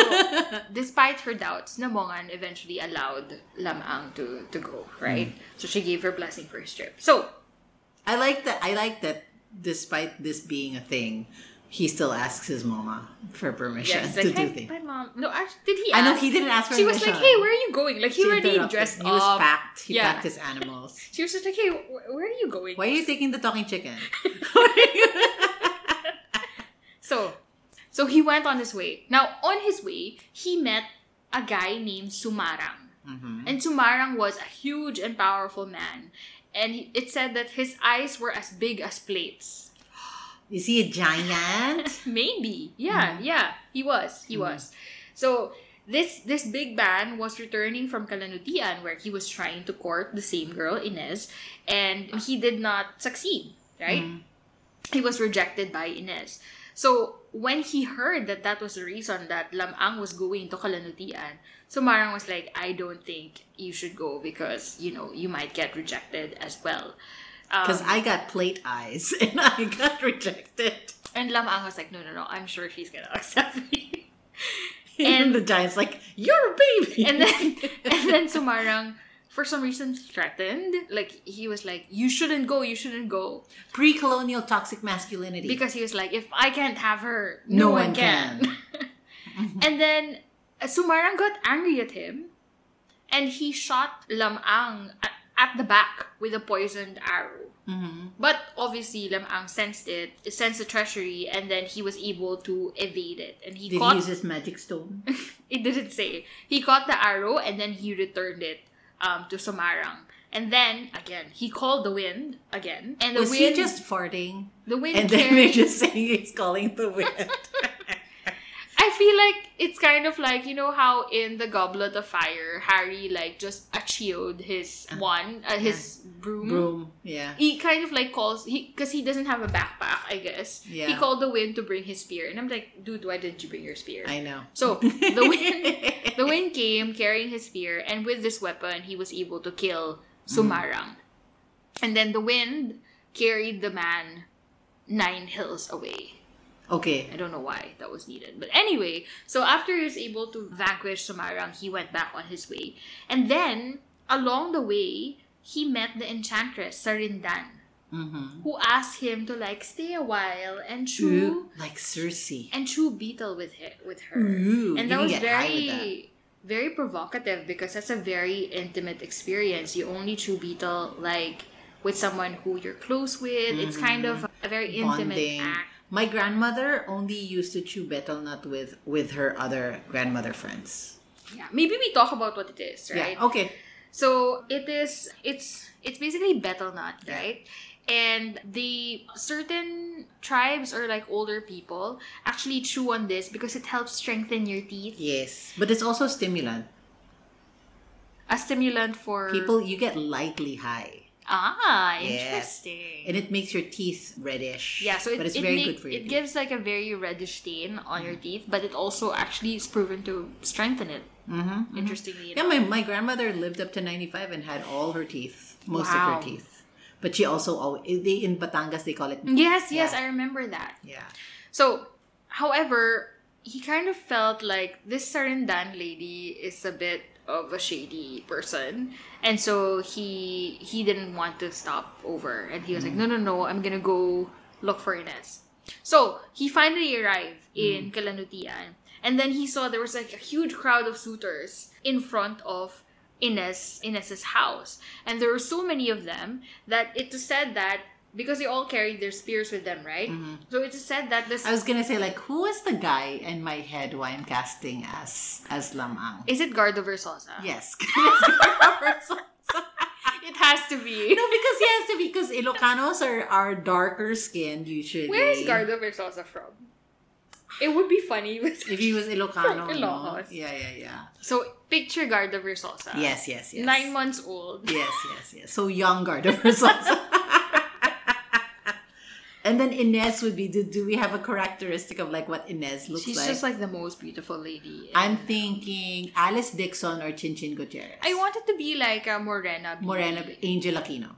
despite her doubts, Namongan eventually allowed Lam-ang to to go. Right. So she gave her blessing for his trip. So I like that. I like that. Despite this being a thing, he still asks his mama for permission Yeah, it's to like, do things. hi, mom. No, actually, did he I know he didn't ask for She was like, hey, where are you going? Like, he She already dressed He was packed. He Yeah. packed his animals. She was just like, hey, wh- where are you going? Why are you taking the talking chicken? So, so he went on his way. Now, on his way, he met a guy named Sumarang. Mhm. And Sumarang was a huge and powerful man. And it said that his eyes were as big as plates. Is he a giant? Maybe. Yeah, yeah. He was. He was. So this this big man was returning from Kalanutian where he was trying to court the same girl, Inez, and he did not succeed, right? Mm. He was rejected by Inez. So when he heard that that was the reason that Lam-ang was going to Kalanutian, Sumarang was like, I don't think you should go because, you know, you might get rejected as well. Um, Because I got plate eyes and I got rejected. and Lam-ang was like, no, no, no, I'm sure she's gonna accept me. And the giant's like, "You're a baby." and then and then Sumarang for some reason threatened like he was like you shouldn't go you shouldn't go pre-colonial toxic masculinity. because he was like if I can't have her No no, one one, can, and then uh, Sumarang got angry at him and he shot Lam-ang at, at the back with a poisoned arrow Mhm. but obviously Lam-ang sensed it sensed the treachery and then he was able to evade it and he did caught he use his magic stone? it didn't say. He caught the arrow and then he returned it um, to Sumarang. And then again, he called the wind again, and the Was wind he just farting? the wind And then they're just saying he's calling the wind. I feel like it's kind of like you know how in the Goblet of Fire, Harry like just achieved his uh-huh. one uh, uh-huh. his broom. Broom. Yeah. He kind of like calls he because he doesn't have a backpack, I guess. Yeah. He called the wind to bring his spear, and I'm like, dude, why didn't you bring your spear? I know. So the wind, the wind came carrying his spear, and with this weapon, he was able to kill mm. Sumarang. And then the wind carried the man nine hills away. Okay. I don't know why that was needed, but anyway. So after he was able to vanquish Sumarang, he went back on his way, and then along the way, he met the enchantress Sarindan, Mm-hmm. who asked him to like stay a while and chew Ooh, like Cersei. and chew betel with her, with her. Ooh, and that was very very provocative because that's a very intimate experience you only chew betel like with someone who you're close with it's kind of a very intimate Bonding. act My grandmother only used to chew betel nut with with her other grandmother friends. yeah maybe we talk about what it is right Yeah. Okay. so it is it's it's basically betel nut right and the certain tribes or like older people actually chew on this because it helps strengthen your teeth Yes, but it's also stimulant. a stimulant for People, you get lightly high, ah Yes. interesting and it makes your teeth reddish. Yeah, so it, but it's it, very make- good for it teeth. gives like a very reddish stain on your teeth, but it also actually is proven to strengthen it. Mm-hmm. Interestingly Yeah, my, my grandmother lived up to 95 and had all her teeth, most of her teeth. But she also always they in Batangas they call it Yes, yes, I remember that. yeah. So, however, he kind of felt like this Sarindan lady is a bit of a shady person, and so he he didn't want to stop over, and he was like, mm. "No, no, no, I'm gonna go look for Ines." So he finally arrived mm. in Kalanutian, and then he saw there was like a huge crowd of suitors in front of Ines Ines's house, and there were so many of them that it was said that because they all carried their spears with them, right? Mm-hmm. So it is said that this I was gonna say like who was the guy in my head who I'm casting as as Lam-ang? is it Gardo Versoza? Yes. It has to be. no, because he has to be because Ilocanos are, are darker skinned usually. Where is Gardo Versoza from? It would be funny. If he was Ilocano, From no? Yeah, yeah, yeah. So picture Gardo Versoza. Yes, yes, yes. Nine months old. Yes, yes, yes. So young Gardo Versoza. and then Inez would be. Do, do we have a characteristic of like what Inez looks She's like? She's just like the most beautiful lady. I'm thinking Alice Dixson or Chinchin Gutierrez. I wanted to be like a Morena. B. Morena Angel Aquino.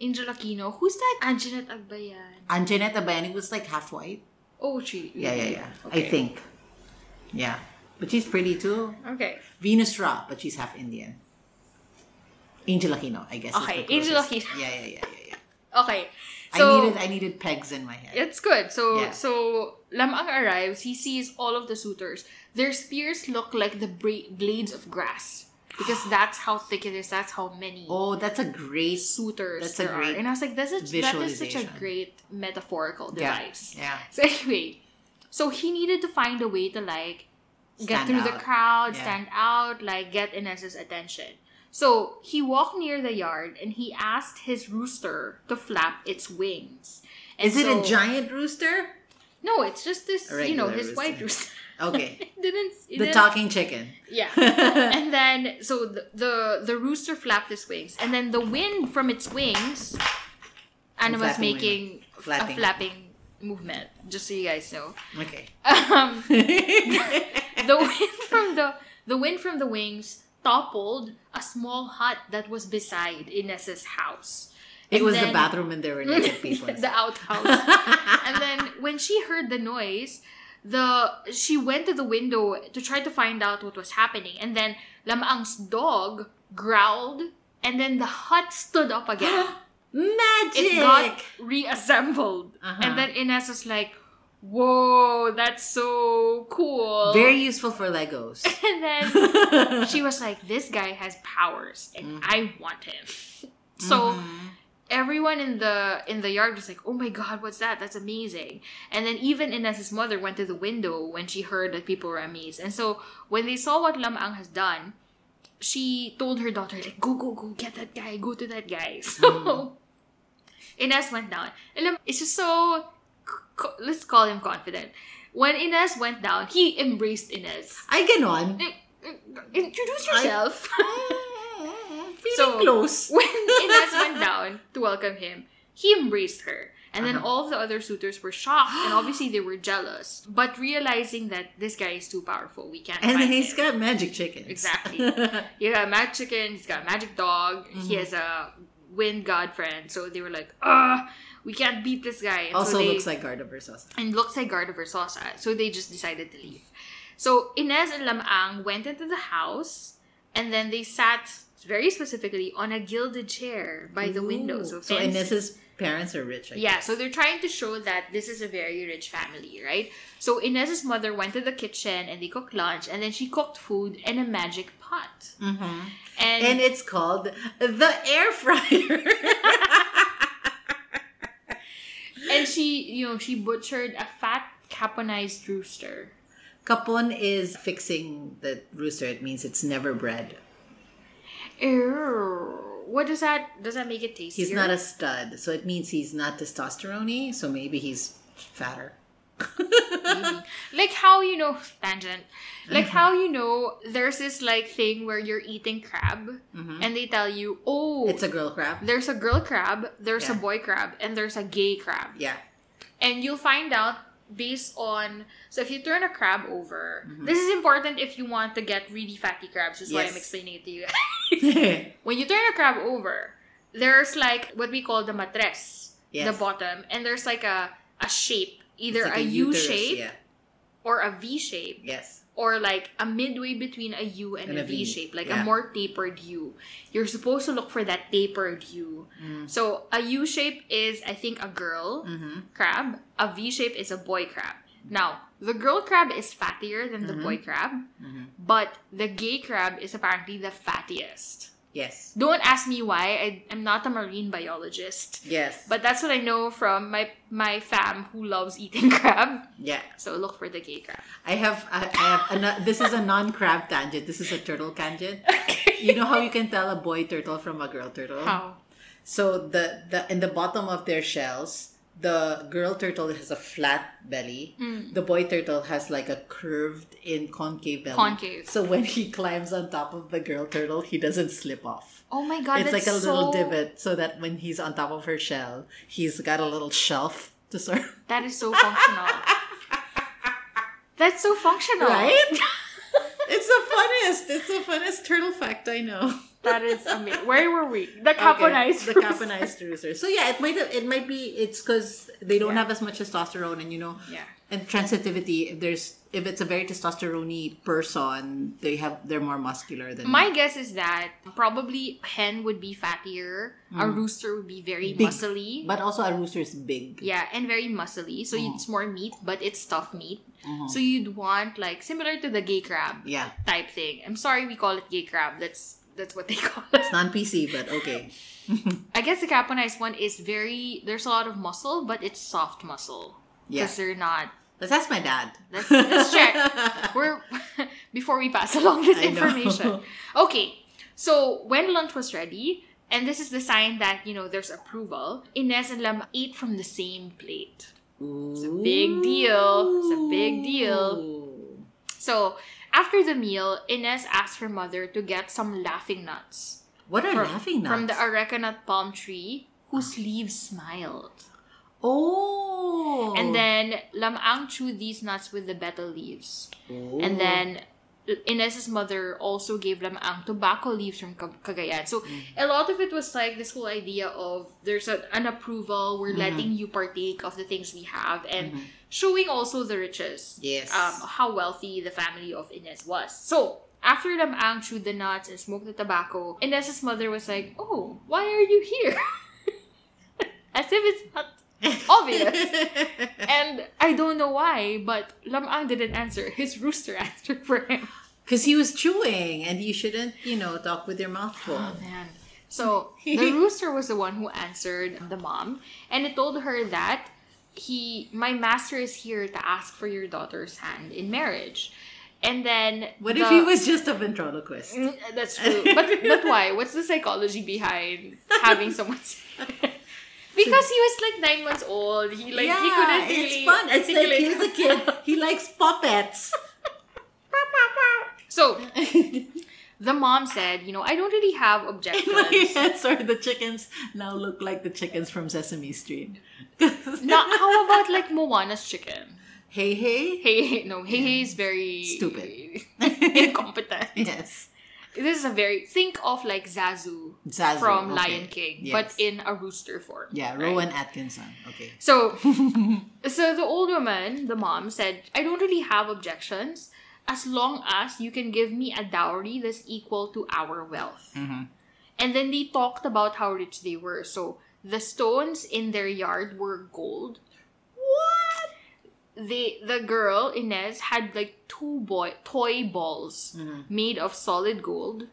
Angel Aquino. Who's that? Anjanette Abayari. Anjanette Abayari was like half white. Oh, she. Yeah, yeah, yeah. I think. Yeah. But she's pretty too. Okay. Venus Raj, but she's half Indian. Angel Aquino, I guess. is Okay, the Angel. Aquino. Yeah, yeah, yeah, yeah, yeah. Okay. I needed I needed pegs in my head. it's good. So Yeah. so Lam-ang arrives. He sees all of the suitors. Their spears look like the bra- blades of grass because that's how thick it is. That's how many Oh, that's a great suitors that's a great are. And I was like, this is that is such a great metaphorical device. Yeah. So anyway, so he needed to find a way to like get Stand through the crowd, Yeah. stand out, like get Inez's attention. So he walked near the yard and he asked his rooster to flap its wings. And Is it a giant rooster? No, it's just this, you know, his white rooster. rooster. Okay. Didn't. The didn't- talking chicken. Yeah. and then so the, the the rooster flapped its wings, and then the wind from its wings, Anna was making Flapping. a flapping movement. Just so you guys know. Okay. Um, the wind from the the wind from the wings toppled a small hut that was beside Ines's house. it And was the bathroom and there were naked people. the outhouse. and then when she heard the noise, the she went to the window to try to find out what was happening. And then Lam-ang's dog growled, and then the hut stood up again. Magic. it got reassembled. Uh-huh. And then Ines was like, Whoa, that's so cool. very useful for Legos. and then she was like, This guy has powers and I want him. so Mhm. everyone in the in the yard was like, "Oh my god, what's that? That's amazing!" And then even Inez's mother went to the window when she heard that people were amazed. And so when they saw what Lam-ang has done, she told her daughter, "Like, go, go, go, get that guy, go to that guy." So Ines went down. And Lam- it's just so co- let's call him confident. When Inez went down, he embraced Inez. Ay, ganon. Eh, eh, Introduce yourself. Feeling So- close. when Inez went down to welcome him, he embraced her. And then Uh-huh. all the other suitors were shocked, and obviously they were jealous. But realizing that this guy is too powerful, we can't. And he's him. got magic chickens. Exactly. He got a magic chicken. He's got a magic dog. Mm-hmm. He has a wind god friend. So they were like, ah, we can't beat this guy. And also so they, looks like Gardo Versoza. and looks like Gardo Versoza. So they just decided to leave. So Inez and Lam-ang went into the house and then they sat very specifically on a gilded chair by the window. So, so. Inez's parents are rich. I Yeah, so they're trying to show that this is a very rich family, right? So Inez's mother went to the kitchen and they cooked lunch and then she cooked food in a magic pot. Mm-hmm. And, And it's called the air fryer. and she, you know, she butchered a fat caponized rooster. Capon is fixing the rooster. It means it's never bred. Ew. What does that does that make it tasty? He's not a stud, so it means he's not testosterone So maybe he's fatter. like how you know tangent like how you know there's this like thing where you're eating crab and they tell you oh Mm-hmm. It's a girl crab. there's a girl crab there's a boy crab and there's a gay crab Yeah. and you'll find out based on so if you turn a crab over Mm-hmm. this is important if you want to get really fatty crabs is why i'm explaining it to you guys when you turn a crab over there's like what we call the matres, Yes. the bottom, and there's like a a shape, either like a U uterus, shape Yeah. or a V shape, Yes. or like a midway between a U and, And a a V, V, shape, like yeah. a more tapered U. You're supposed to look for that tapered U. Mm. So a U shape is, I think, a girl Mm-hmm. crab. A V shape is a boy crab. Now, the girl crab is fattier than the Mhm. boy crab, Mhm. but the gay crab is apparently the fattiest. Yes. Don't ask me why. I, I'm not a marine biologist. Yes. But that's what I know from my my fam who loves eating crab. yeah. So look for the gay crab. I have I, I have this is a non-crab tangent. This is a turtle tangent. You know how you can tell a boy turtle from a girl turtle? How? So the the in the bottom of their shells, the girl turtle has a flat belly. Mm. The boy turtle has like a curved in concave belly. Concave. So when he climbs on top of the girl turtle, he doesn't slip off. Oh my god, it's like a little so- divot so that when he's on top of her shell, he's got a little shelf to sort That is so functional. that's so functional. Right? it's the funniest. It's the funniest turtle fact I know. That is amazing. Where were we? The caponized. the caponized rooster. So yeah, it might have, it might be it's because they don't Yeah. have as much testosterone, and you know, Yeah. and transitivity. If there's if it's a very testosterone person, they have they're more muscular than My guess is that probably a hen would be fattier, a rooster would be very Hmm. Big. muscly. But also a rooster is big. yeah, and very muscly. So Oh. it's more meat, but it's tough meat. Mhm. So you'd want like similar to the gay crab Yeah, type thing. I'm sorry we call it gay crab. That's that's what they call it. it's non PC, but okay. I guess the caponized one is very there's a lot of muscle, but it's soft muscle. Yeah, Because they're not let's ask my dad. Let's- let's check. we're before we pass along this information. Okay, so when lunch was ready, and this is the sign that you know there's approval. Inez and Lam ate from the same plate. It's a big deal. It's a big deal. So after the meal, Ines asked her mother to get some laughing nuts What are from, laughing nuts? from the arecanut palm tree whose leaves smiled. oh, And then Lam-ang chewed these nuts with the betel leaves. Oh. And then Inez's mother also gave Lam-ang tobacco leaves from Ca- Cagayan. So mm. a lot of it was like this whole idea of there's a, an approval, we're mm-hmm. letting you partake of the things we have, and mm-hmm. showing also the riches. Yes. Um, how wealthy the family of Inez was. So after Lam-ang chewed the nuts and smoked the tobacco, Inez's mother was like, "Oh, why are you here?" As if it's not obvious. And I don't know why, but Lam-ang didn't answer. His rooster answered for him. Because he was chewing, and you shouldn't, you know, talk with your mouth full. Oh man. So the rooster was the one who answered the mom, and it told her that he, my master, is here to ask for your daughter's hand in marriage. And then What the- if he was just a ventriloquist? Mm, That's true, but but why? What's the psychology behind having someone? say- because he was like nine months old. He like he couldn't really it's fun. It's like was a kid. He likes puppets. So the mom said, you know, I don't really have In my objections. head, sorry, the chickens now look like the chickens from Sesame Street. Now, how about like Moana's chicken? hey, hey. Hey, hey, no, hey, hey is very Stupid. incompetent. Yes. This is a very think of like Zazu, Zazu, from okay. Lion King, Yes. but in a rooster form. Yeah, right? Rowan Atkinson. Okay. So, so the old woman, the mom, said, "I don't really have objections as long as you can give me a dowry that's equal to our wealth." Mhm. And then they talked about how rich they were. So the stones in their yard were gold. What? They the girl Inez had like two boy toy balls Mhm. made of solid gold.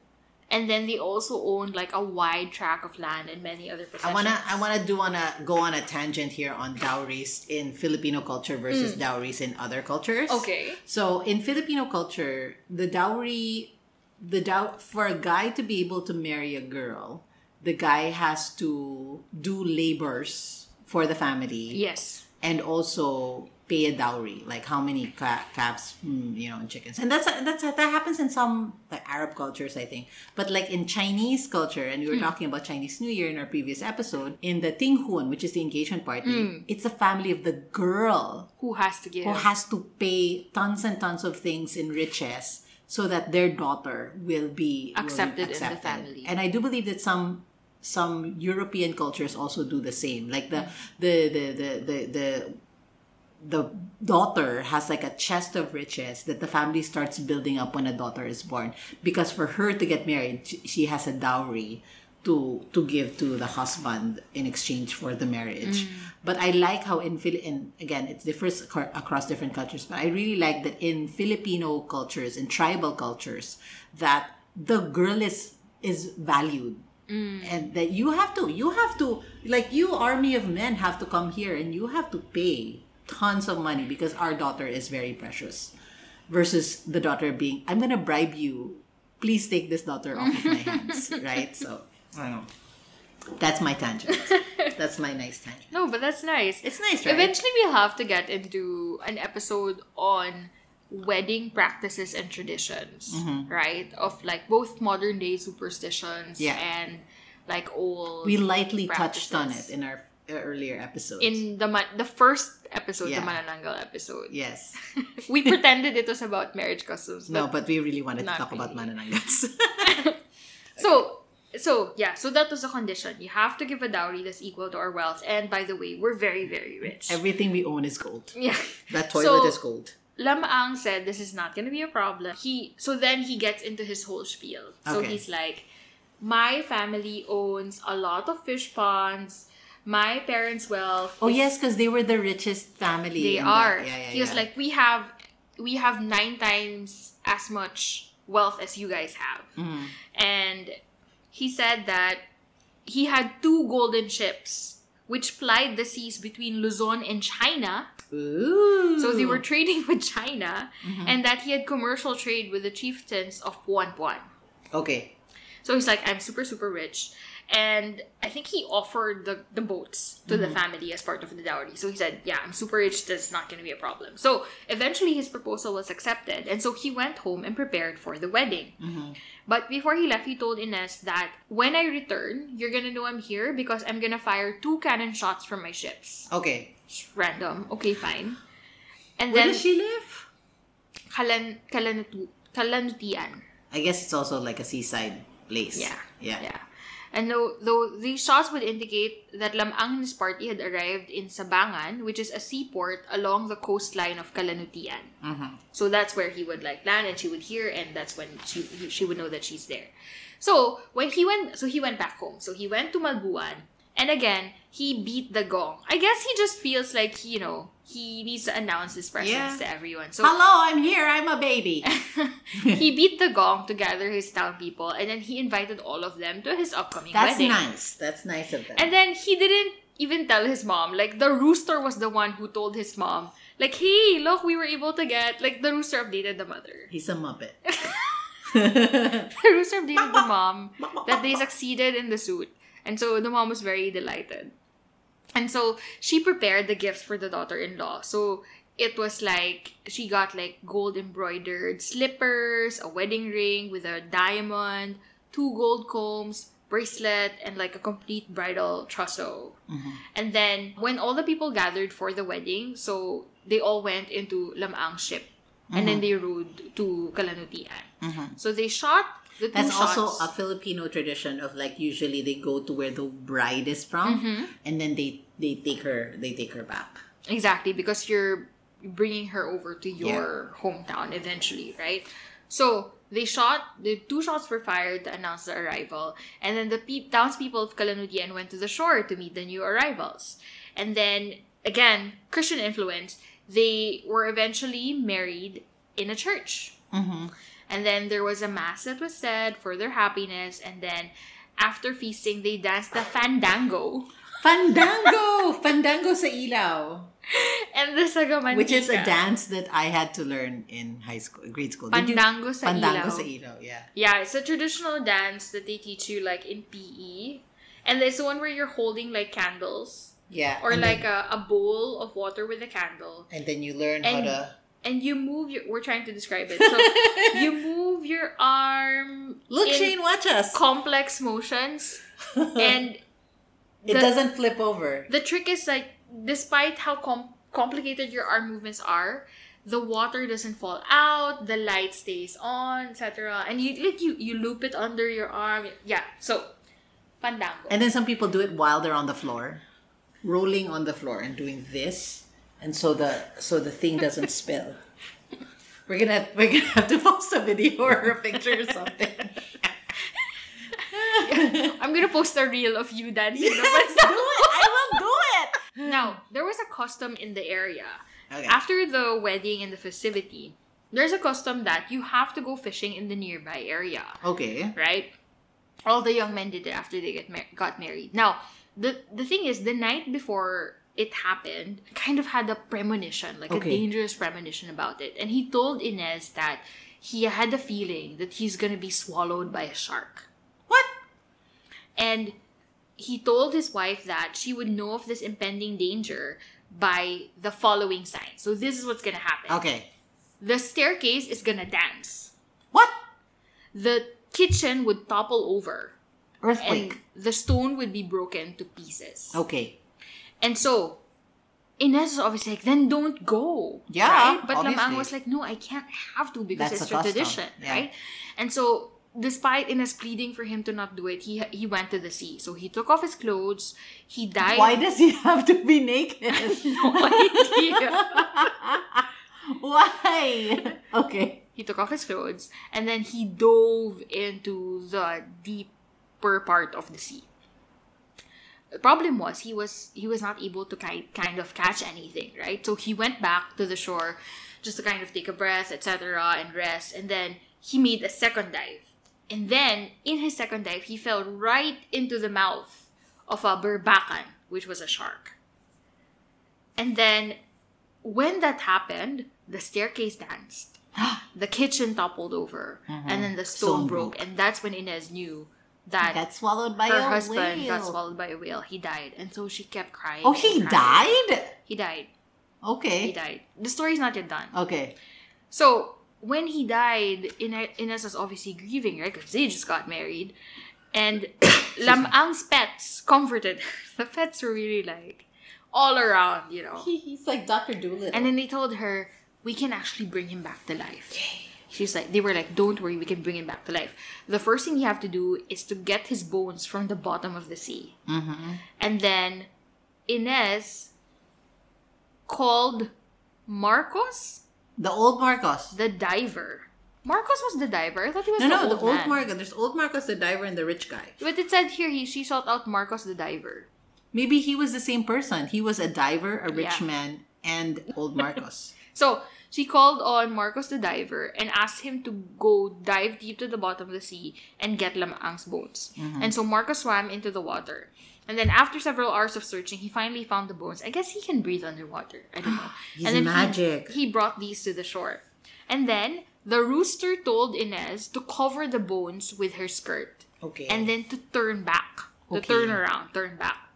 And then they also owned like a wide tract of land and many other I wanna, I wanna do wanna go on a tangent here on dowries in Filipino culture versus dowries in other cultures. Okay. So in Filipino culture, the dowry, the dow for a guy to be able to marry a girl, the guy has to do labors for the family Yes. and also pay a dowry, like how many ca- calves, mm, you know, and chickens. And that's that's that happens in some like Arab cultures, I think. But like in Chinese culture, and we were hmm. talking about Chinese New Year in our previous episode, in the Tinghun, which is the engagement party, hmm. it's the family of the girl Who has to give? who has to pay tons and tons of things in riches so that their daughter will be will be Accepted in the family. And I do believe that some some European cultures also do the same. Like the hmm. the the the the, the the daughter has like a chest of riches that the family starts building up when a daughter is born. Because for her to get married she- has a dowry to to give to the husband in exchange for the marriage. Mm. But i like how in in again it differs across different cultures but i really like that in filipino cultures in tribal cultures that the girl is is valued. Mm. And that you have to you have to like you army of men have to come here and you have to pay tons of money because our daughter is very precious versus the daughter being i'm gonna bribe you please take this daughter off of my hands right so i know that's my tangent that's my nice tangent No, but that's nice. it's nice right Eventually, we'll have to get into an episode on wedding practices and traditions, mm-hmm. right? Of like both modern day superstitions Yeah. and like old. we lightly touched on it in our earlier episodes in the the first episode, Yeah. the Manananggal episode. yes we pretended it was about marriage customs. no but- but we really wanted to talk about really. manananggals So so yeah, so that was the condition. You have to give a dowry that's equal to our wealth. And by the way, we're very, very rich. everything we own is gold yeah. that toilet So- is gold Lam-ang said this is not gonna be a problem. He so then he gets into his whole spiel. So Okay. he's like, My family owns a lot of fish ponds. My parents' wealth. Oh is- yes, because they were the richest family. they are. yeah, yeah, he was like, We have we have nine times as much wealth as you guys have. Mhm. And he said that he had two golden ships which plied the seas between Luzon and China. Ooh. So they were trading with China, Mm-hmm. and that he had commercial trade with the chieftains of Puan Puan. okay. So he's like, I'm super, super rich. And I think he offered the, the boats to the mm-hmm. family as part of the dowry. So he said, Yeah, I'm super rich. That's not going to be a problem. So eventually his proposal was accepted. And so he went home and prepared for the wedding. Mm-hmm. But before he left, he told Ines that when I return, you're going to know I'm here because I'm going to fire two cannon shots from my ships. Okay. Random. Okay, fine. And Where then does she live? Kalan, Kalanutian. I guess it's also like a seaside place. Yeah. Yeah. Yeah. And though, though these shots would indicate that Lam-ang and his party had arrived in Sabangan, which is a seaport along the coastline of Kalanutian. Mhm. So that's where he would like land, and she would hear, and that's when she she would know that she's there. So when he went, so he went back home. So he went to Nalbuan, and again he beat the gong. I guess he just feels like you know he needs to announce his presence Yeah. to everyone. So Hello, I'm here. I'm a baby. he beat the gong to gather his town people, and then he invited all of them to his upcoming That's wedding. That's nice. That's nice of them. And then he didn't even tell his mom. Like the rooster was the one who told his mom, like, "Hey, look, we were able to get." Like the rooster updated the mother. He's a muppet. The rooster updated the mom that they succeeded in the suit, and so the mom was very delighted. And so she prepared the gifts for the daughter-in-law. So it was like she got like gold embroidered slippers, a wedding ring with a diamond, two gold combs, bracelet, and like a complete bridal trousseau. Mm-hmm. And then when all the people gathered for the wedding, so they all went into Lam-ang ship. And then mm-hmm. they rode to Kalanutian. Mm-hmm. So they shot That's shots. also a Filipino tradition of like usually they go to where the bride is from, Mm-hmm. and then they they take her they take her back. Exactly, because you're bringing her over to your hometown eventually, right? So they shot, the two shots were fired to announce the arrival, and then the pe- townspeople of Kalanutian went to the shore to meet the new arrivals. And then, again, Christian influence, they were eventually married in a church. And then there was a mass that was said for their happiness, and then after feasting, they danced the fandango. Fandango, fandango sa ilaw, And the sagamantika. which is a dance that I had to learn in high school, grade school. You- Pandango sa Pandango ilaw. sa ilaw, yeah. Yeah, it's a traditional dance that they teach you like in PE. And it's the one where you're holding like candles Yeah. or like then, a, a bowl of water with a candle. and then you learn and- how to And you move your we're trying to describe it. So you move your arm look. Shane, watch us. complex motions. And it the- doesn't flip over. the trick is like despite how com- complicated your arm movements are, the water doesn't fall out, the light stays on, etc. And you like you you loop it under your arm. Yeah. So Pandango. And then some people do it while they're on the floor, rolling on the floor and doing this, and so the so the thing doesn't spill. We're gonna we're gonna have to post a video or a picture or something. I'm gonna post a reel of you dancing. Yes, do it. I will do it. Now, there was a custom in the area. Okay. After the wedding and the festivity, there's a custom that you have to go fishing in the nearby area, Okay. right? All the young men did it after they get mar- got married. Now, the the thing is, the night before it happened, kind of had a premonition, like a dangerous premonition about it, and he told Inez that he had a feeling that he's gonna be swallowed by a shark. What? And he told his wife that she would know of this impending danger by the following signs. So this is what's gonna happen. Okay. The staircase is gonna dance. What? The kitchen would topple over. Earthquake. And the stone would be broken to pieces. okay. And so Inez was obviously like, then don't go. Yeah, Right? But obviously. Lam-ang was like, no, I can't have to because That's it's custom. tradition. Yeah. Right? And so despite Inez pleading for him to not do it, he he went to the sea. So he took off his clothes, he died. Why does he have to be naked? no idea. Why? Okay. he took off his clothes and then he dove into the deeper part of the sea. The problem was he was he was not able to kind kind of catch anything, right? So he went back to the shore just to kind of take a breath, etc., and rest. And then he made a second dive. And then in his second dive, he fell right into the mouth of a berkakan, which was a shark. And then when that happened, the staircase danced. the kitchen toppled over, mm-hmm. and then the stone, Stone broke. broke. And that's when Inez knew that Got swallowed by her a husband whale. got swallowed by a whale. He died, and so she kept crying. Oh, he crying. died? He died. Okay. He died. The story's not yet done. Okay. So when he died, Ine- Inez was obviously grieving, right? Because they just got married, and Lam Lam-ang's pets comforted. The pets were really like all around, you know. He, he's like Dr. Dolittle. And then they told her, we can actually bring him back to life. She's like, they were like, don't worry, we can bring him back to life. The first thing you have to do is to get his bones from the bottom of the sea. Mhm. And then Inez called Marcos The old Marcos. the diver. Marcos was the diver. I thought he was No, the no, old the old man. Marcos. There's old Marcos, the diver, and the rich guy. But it said here he she sought out Marcos the diver. Maybe he was the same person. He was a diver, a rich Yeah. man, and old Marcos. So she called on Marcos the diver and asked him to go dive deep to the bottom of the sea and get Lam-ang's bones. Mm-hmm. And so Marcos swam into the water. And then after several hours of searching, he finally found the bones. I guess he can breathe underwater. I don't know. He's and then he- magic. He, brought these to the shore. And then the rooster told Inez to cover the bones with her skirt Okay. and then to turn back. To Okay. turn around, turn back.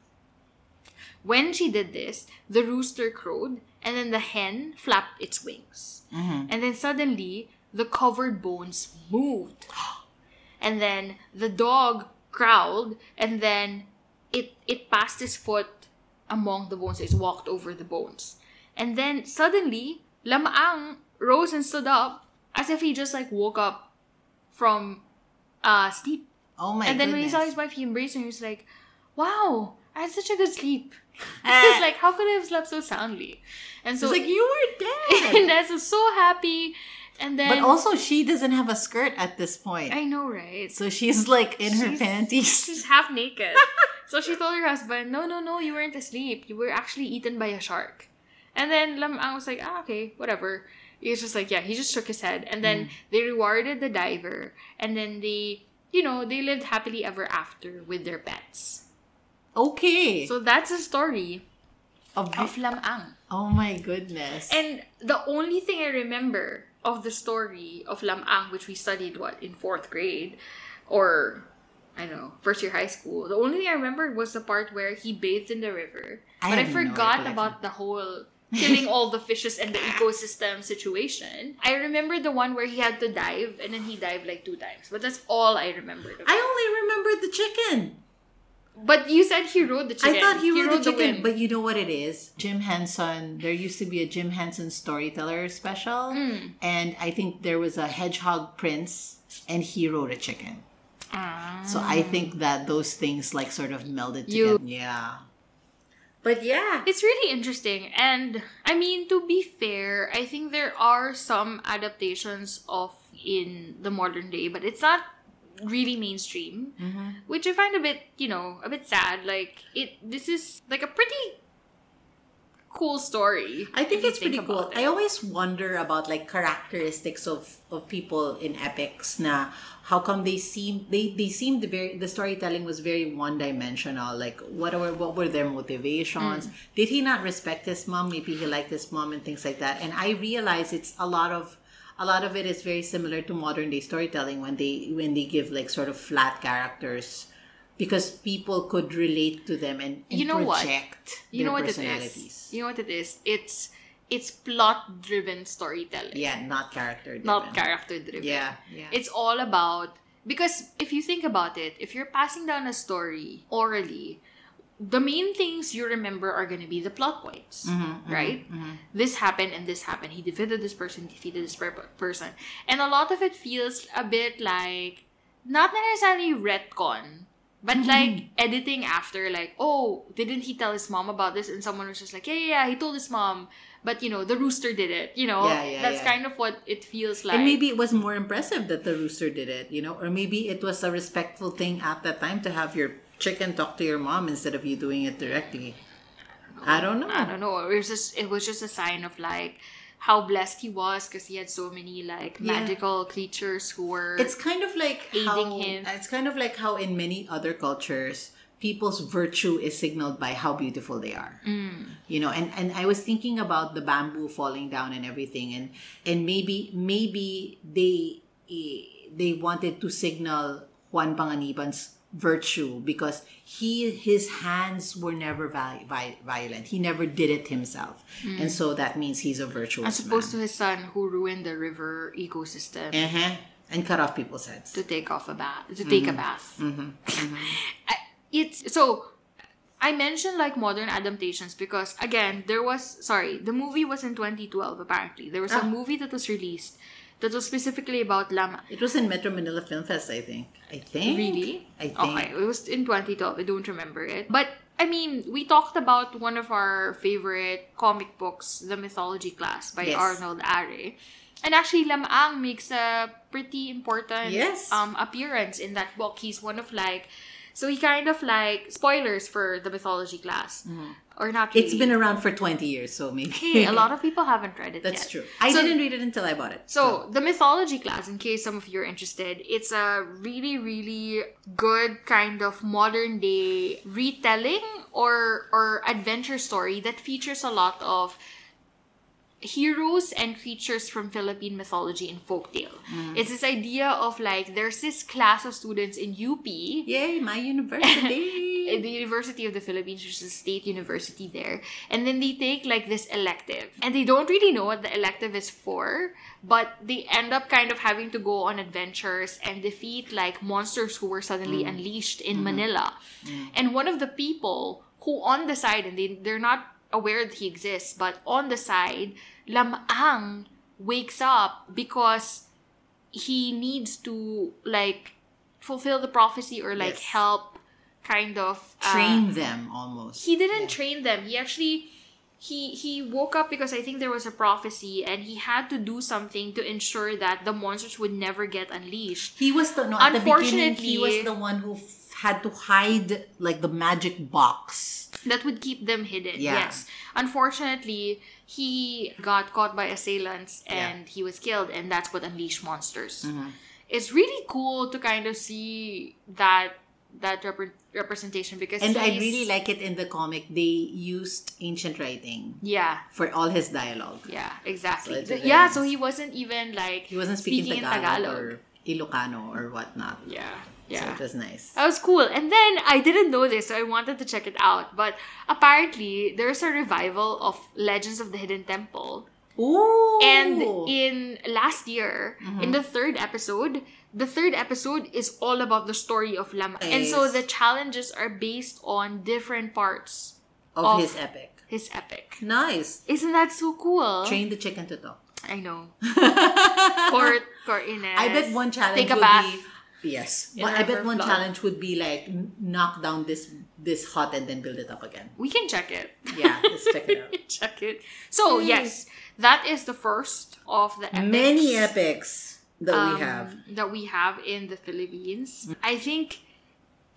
When she did this, the rooster crowed and then the hen flapped its wings. Mhm. And then suddenly, the covered bones moved. And then the dog growled and then it it passed its foot among the bones. It walked over the bones. And then suddenly, Lam-ang rose and stood up as if he just like woke up from uh sleep. oh my and then when he saw his wife, he embraced her. He was like, "Wow, I had such a good sleep." Ah. He's like, "How could I have slept so soundly?" And so It's like, you were dead. Inez was so happy. And then but also, she doesn't have a skirt at this point. I know, right? so she's like in her panties. She's half naked. so she told her husband, "No, no, no, you weren't asleep. You were actually eaten by a shark." And then Lam-ang was like, "Ah, okay, whatever." He was just like, yeah, he just shook his head. And then they rewarded the diver. And then they, you know, they lived happily ever after with their pets. Okay. So that's the story Of- of Lam-ang. oh my goodness. And the only thing I remember of the story of Lam-ang, which we studied what in fourth grade, or I don't know, first year high school. The only thing I remembered was the part where he bathed in the river. I but I have no forgot about the whole killing all the fishes and the ecosystem situation. I remember the one where he had to dive and then he dived like two times. But that's all I remembered. I only remembered the chicken. But you said he wrote the chicken. I thought he, wrote the chicken, wind. but you know what it is? Jim Henson. There used to be a Jim Henson storyteller special, Mm. and I think there was a hedgehog prince, and he wrote a chicken. So I think that those things like sort of melded You- together. Yeah. But yeah. It's really interesting. And I mean, to be fair, I think there are some adaptations of in the modern day, but it's not really mainstream, mm-hmm. which I find a bit, you know, a bit sad. Like it, this is like a pretty cool story. I think it's pretty cool. about I always wonder about like characteristics of of people in epics na how come they seem they they seemed very the storytelling was very one dimensional like what were what were their motivations mm. did he not respect his mom maybe he liked his mom and things like that and I realize it's a lot of a lot of it is very similar to modern day storytelling when they when they give like sort of flat characters because people could relate to them and, and You know what? project you their know what it personalities. You know what it is. It's it's plot driven storytelling. Yeah, not character driven. not character driven. Yeah, yeah. It's all about because if you think about it, if you're passing down a story orally, the main things you remember are going to be the plot points, Mm-hmm, right? This happened and this happened. He defeated this person, defeated this per- person, and a lot of it feels a bit like not necessarily retcon. But Mm-hmm. like editing after, like, oh, didn't he tell his mom about this? And someone was just like, yeah, yeah, yeah, he told his mom, but you know, the rooster did it. You know, Yeah, yeah, that's kind of what it feels like. and maybe it was more impressive that the rooster did it, you know, or maybe it was a respectful thing at that time to have your chicken talk to your mom instead of you doing it directly. I don't know. I don't know. It was just it was just a sign of like how blessed he was because he had so many like Yeah. magical creatures who were. It's kind of like Aiding how, him. It's kind of like how in many other cultures, people's virtue is signaled by how beautiful they are. Mm. You know, and and I was thinking about the bamboo falling down and everything, and and maybe maybe they eh, they wanted to signal Juan Panganiban's virtue because he his hands were never vi- vi- violent. He never did it himself, and so that means he's a virtuous as opposed man. to his son who ruined the river ecosystem uh-huh. and cut off people's heads. to take off a bath to take Mm-hmm. a bath. I- It's so. I mentioned like modern adaptations because again there was sorry the movie was in 2012 apparently there was Ah. a movie that was released that was specifically about Lama It was in Metro Manila Film Fest, I think. I think. Really? I think. Okay, it was in 2012. I don't remember it. But I mean, we talked about one of our favorite comic books, The Mythology Class by Yes. Arnold Arre. And actually, Lam-ang makes a pretty important Yes. um, appearance in that book. He's one of like, so he kind of like spoilers for the mythology class, or not? Really. It's been around for 20 years, so maybe. Hey, a lot of people haven't read it That's yet. true. I So- didn't read it until I bought it. So, the mythology class, in case some of you are interested, it's a really, really good kind of modern day retelling or or adventure story that features a lot of heroes and creatures from Philippine mythology and folktale. Mm. It's this idea of like there's this class of students in UP Yay, my university. the University of the Philippines, which is a state university there. And then they take like this elective. And they don't really know what the elective is for, but they end up kind of having to go on adventures and defeat like monsters who were suddenly mm. unleashed in mm-hmm. Manila. Mm. And one of the people who on the side, and they, they're not aware that he exists, but on the side, Lam-ang wakes up because he needs to like fulfill the prophecy or like Yes. help kind of uh, Train them almost. he didn't Yeah. train them he actually he he woke up because i think there was a prophecy and he had to do something to ensure that the monsters would never get unleashed He was the no. At the beginning, he was the one who f- had to hide like the magic box. That would keep them hidden Yeah. yes unfortunately he got caught by assailants Yeah. and he was killed and that's what unleashed monsters Mm-hmm. it's really cool to kind of see that that repre- representation because And I really like it in the comic. They used ancient writing yeah for all his dialogue. yeah exactly So yeah so he wasn't even like He wasn't speaking, in Tagalog, or Ilocano or whatnot. yeah So yeah it was nice. That was cool. And then I didn't know this, so I wanted to check it out. But apparently, there's a revival of Legends of the Hidden Temple. Ooh. And in last year, Mm-hmm. in the third episode, the third episode is all about the story of Lama. And so the challenges are based on different parts of, of- his epic. his epic. Nice. Isn't that so cool? Train the chicken to talk. I know. Court, court in I bet one challenge Take a would bath. be Yes. Well, I bet one challenge would be like knock down this this hut and then build it up again. We can check it. Yeah, let's check it out. check it. So yes, that is the first of the epics, Many epics that um, we have. that we have in the Philippines. I think,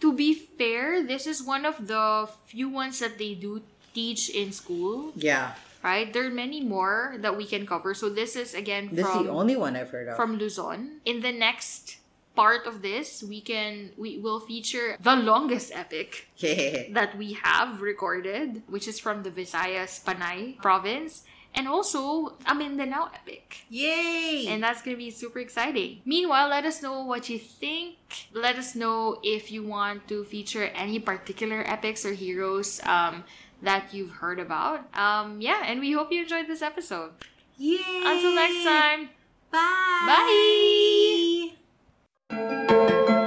to be fair, this is one of the few ones that they do teach in school. Yeah. Right? There are many more that we can cover. So this is again This is the only one I've heard of. from Luzon. In the next part of this, we can we will feature the longest epic that we have recorded, which is from the Visayas Panay province, and also a Mindanao epic. Yay! And that's gonna be super exciting. Meanwhile, let us know what you think. Let us know if you want to feature any particular epics or heroes um, that you've heard about. Um, yeah, and we hope you enjoyed this episode. Yay! Until next time, Bye. bye! Música